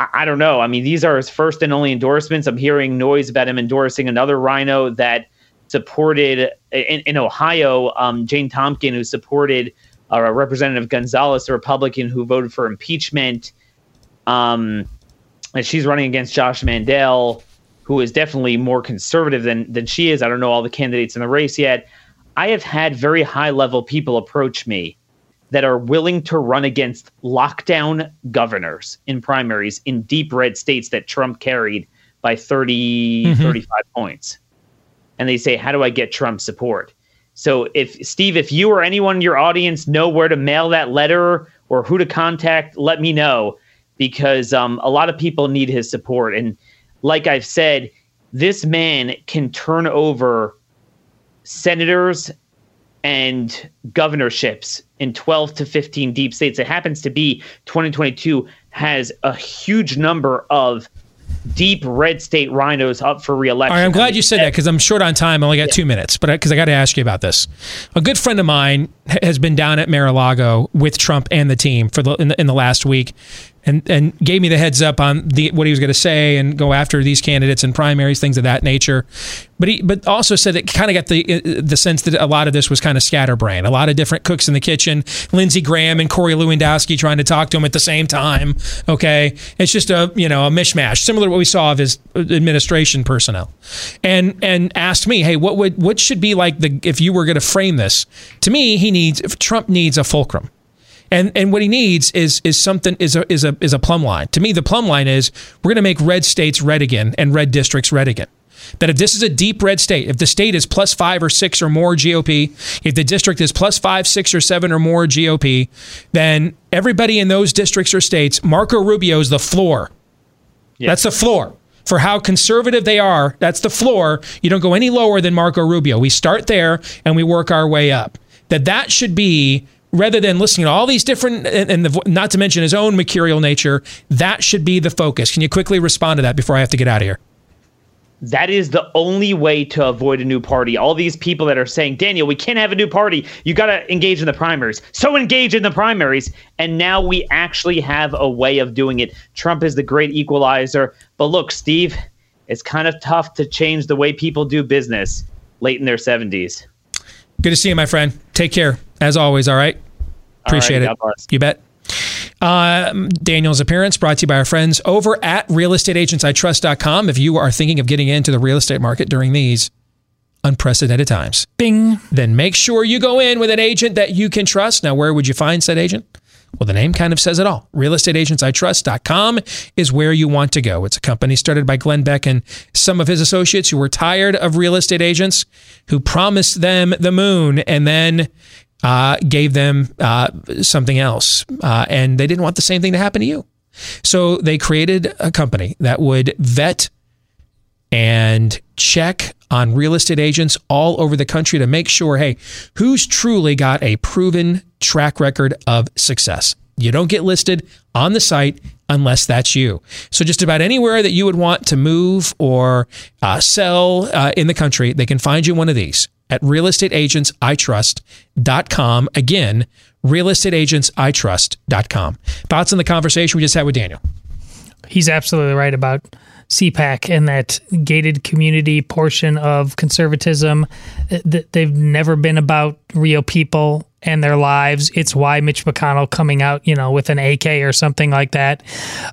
I, I don't know. I mean, these are his first and only endorsements. I'm hearing noise about him endorsing another RINO that supported in, in Ohio, um, Jane Timken, who supported uh, Representative Gonzalez, a Republican who voted for impeachment. Um, and she's running against Josh Mandel, who is definitely more conservative than than she is. I don't know all the candidates in the race yet. I have had very high level people approach me that are willing to run against lockdown governors in primaries in deep red states that Trump carried by 30, Mhm. 35 points. And they say, How do I get Trump support? So if Steve, if you or anyone in your audience know where to mail that letter or who to contact, let me know because um, a lot of people need his support. And like I've said, this man can turn over senators and governorships in 12 to 15 deep states. It happens to be 2022 has a huge number of deep red state RINOs up for reelection. All right, I'm glad you said that because I'm short on time. I only got two minutes, but because I, got to ask you about this. A good friend of mine has been down at Mar-a-Lago with Trump and the team for the in the, in the last week, and and gave me the heads up on the what he was going to say and go after these candidates and primaries, things of that nature. But he but also said it kind of got the uh, the sense that a lot of this was kind of scatterbrain. A lot of different cooks in the kitchen. Lindsey Graham and Corey Lewandowski trying to talk to him at the same time. Okay, it's just a you know a mishmash, similar to what we saw of his administration personnel. And and asked me, hey, what would what should be like the if you were going to frame this? To me, he needs Trump needs a fulcrum. And and what he needs is is something is a is a is a plumb line. To me, the plumb line is we're going to make red states red again and red districts red again. That if this is a deep red state, if the state is plus five or six or more GOP, if the district is plus five, six or seven or more GOP, then everybody in those districts or states, Marco Rubio is the floor. That's the floor. For how conservative they are, that's the floor. You don't go any lower than Marco Rubio. We start there and we work our way up. That that should be rather than listening to all these different and, and the, not to mention his own mercurial nature, that should be the focus. Can you quickly respond to that before I have to get out of here? That is the only way to avoid a new party. All these people that are saying, Daniel, we can't have a new party. You got to engage in the primaries. So engage in the primaries. And now we actually have a way of doing it. Trump is the great equalizer. But look, Steve, it's kind of tough to change the way people do business late in their 70s. Good to see you, my friend. Take care, as always. All right. Appreciate God it. You bet. Uh, Daniel's appearance brought to you by our friends over at realestateagentsitrust.com. If you are thinking of getting into the real estate market during these unprecedented times, bing, then make sure you go in with an agent that you can trust. Now, where would you find said agent? Well, the name kind of says it all. Realestateagentsitrust.com is where you want to go. It's a company started by Glenn Beck and some of his associates who were tired of real estate agents who promised them the moon and then uh, gave them uh, something else. Uh, and they didn't want the same thing to happen to you. So they created a company that would vet and check on real estate agents all over the country to make sure hey, who's truly got a proven track record of success? You don't get listed on the site unless that's you. So, just about anywhere that you would want to move or uh, sell uh, in the country, they can find you one of these at realestateagentsitrust.com. Again, realestateagentsitrust.com. Thoughts on the conversation we just had with Daniel? He's absolutely right about CPAC and that gated community portion of conservatism. Th- They've never been about real people and their lives. It's why Mitch McConnell coming out, you know, with an AK or something like that,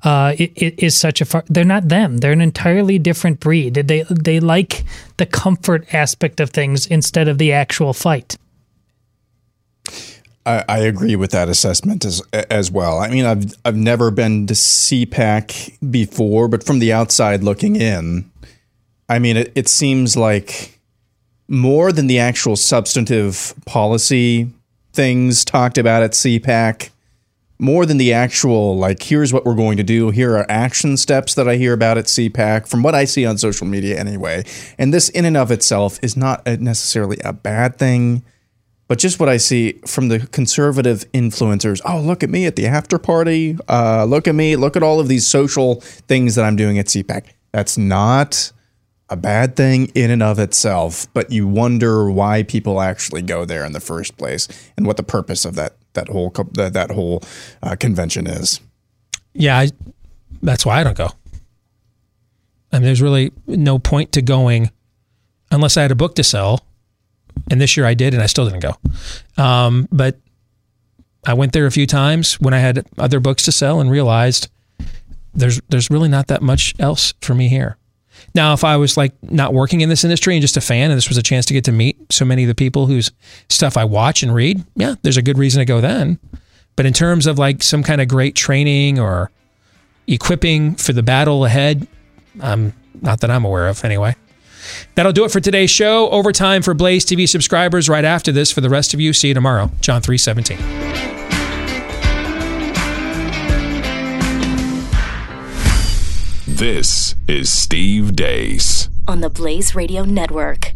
uh, it, it is such a. Far, they're not them. They're an entirely different breed. They they like the comfort aspect of things instead of the actual fight. I, I agree with that assessment as as well. I mean, I've I've never been to CPAC before, but from the outside looking in, I mean, it, it seems like more than the actual substantive policy things talked about at CPAC, more than the actual like, here's what we're going to do. Here are action steps that I hear about at CPAC from what I see on social media anyway. And this, in and of itself, is not necessarily a bad thing. But just what I see from the conservative influencers, oh, look at me at the after party. Uh, look at me. Look at all of these social things that I'm doing at CPAC. That's not a bad thing in and of itself, but you wonder why people actually go there in the first place and what the purpose of that that whole that, that whole uh, convention is. Yeah, I, that's why I don't go. I mean, there's really no point to going unless I had a book to sell. And this year I did, and I still didn't go. Um, but I went there a few times when I had other books to sell and realized there's there's really not that much else for me here. Now, if I was like not working in this industry and just a fan, and this was a chance to get to meet so many of the people whose stuff I watch and read, yeah, there's a good reason to go then. But in terms of like some kind of great training or equipping for the battle ahead, I'm um, not that I'm aware of anyway. That'll do it for today's show. Overtime for Blaze TV subscribers right after this. For the rest of you, see you tomorrow. John 317. This is Steve Deace on the Blaze Radio Network.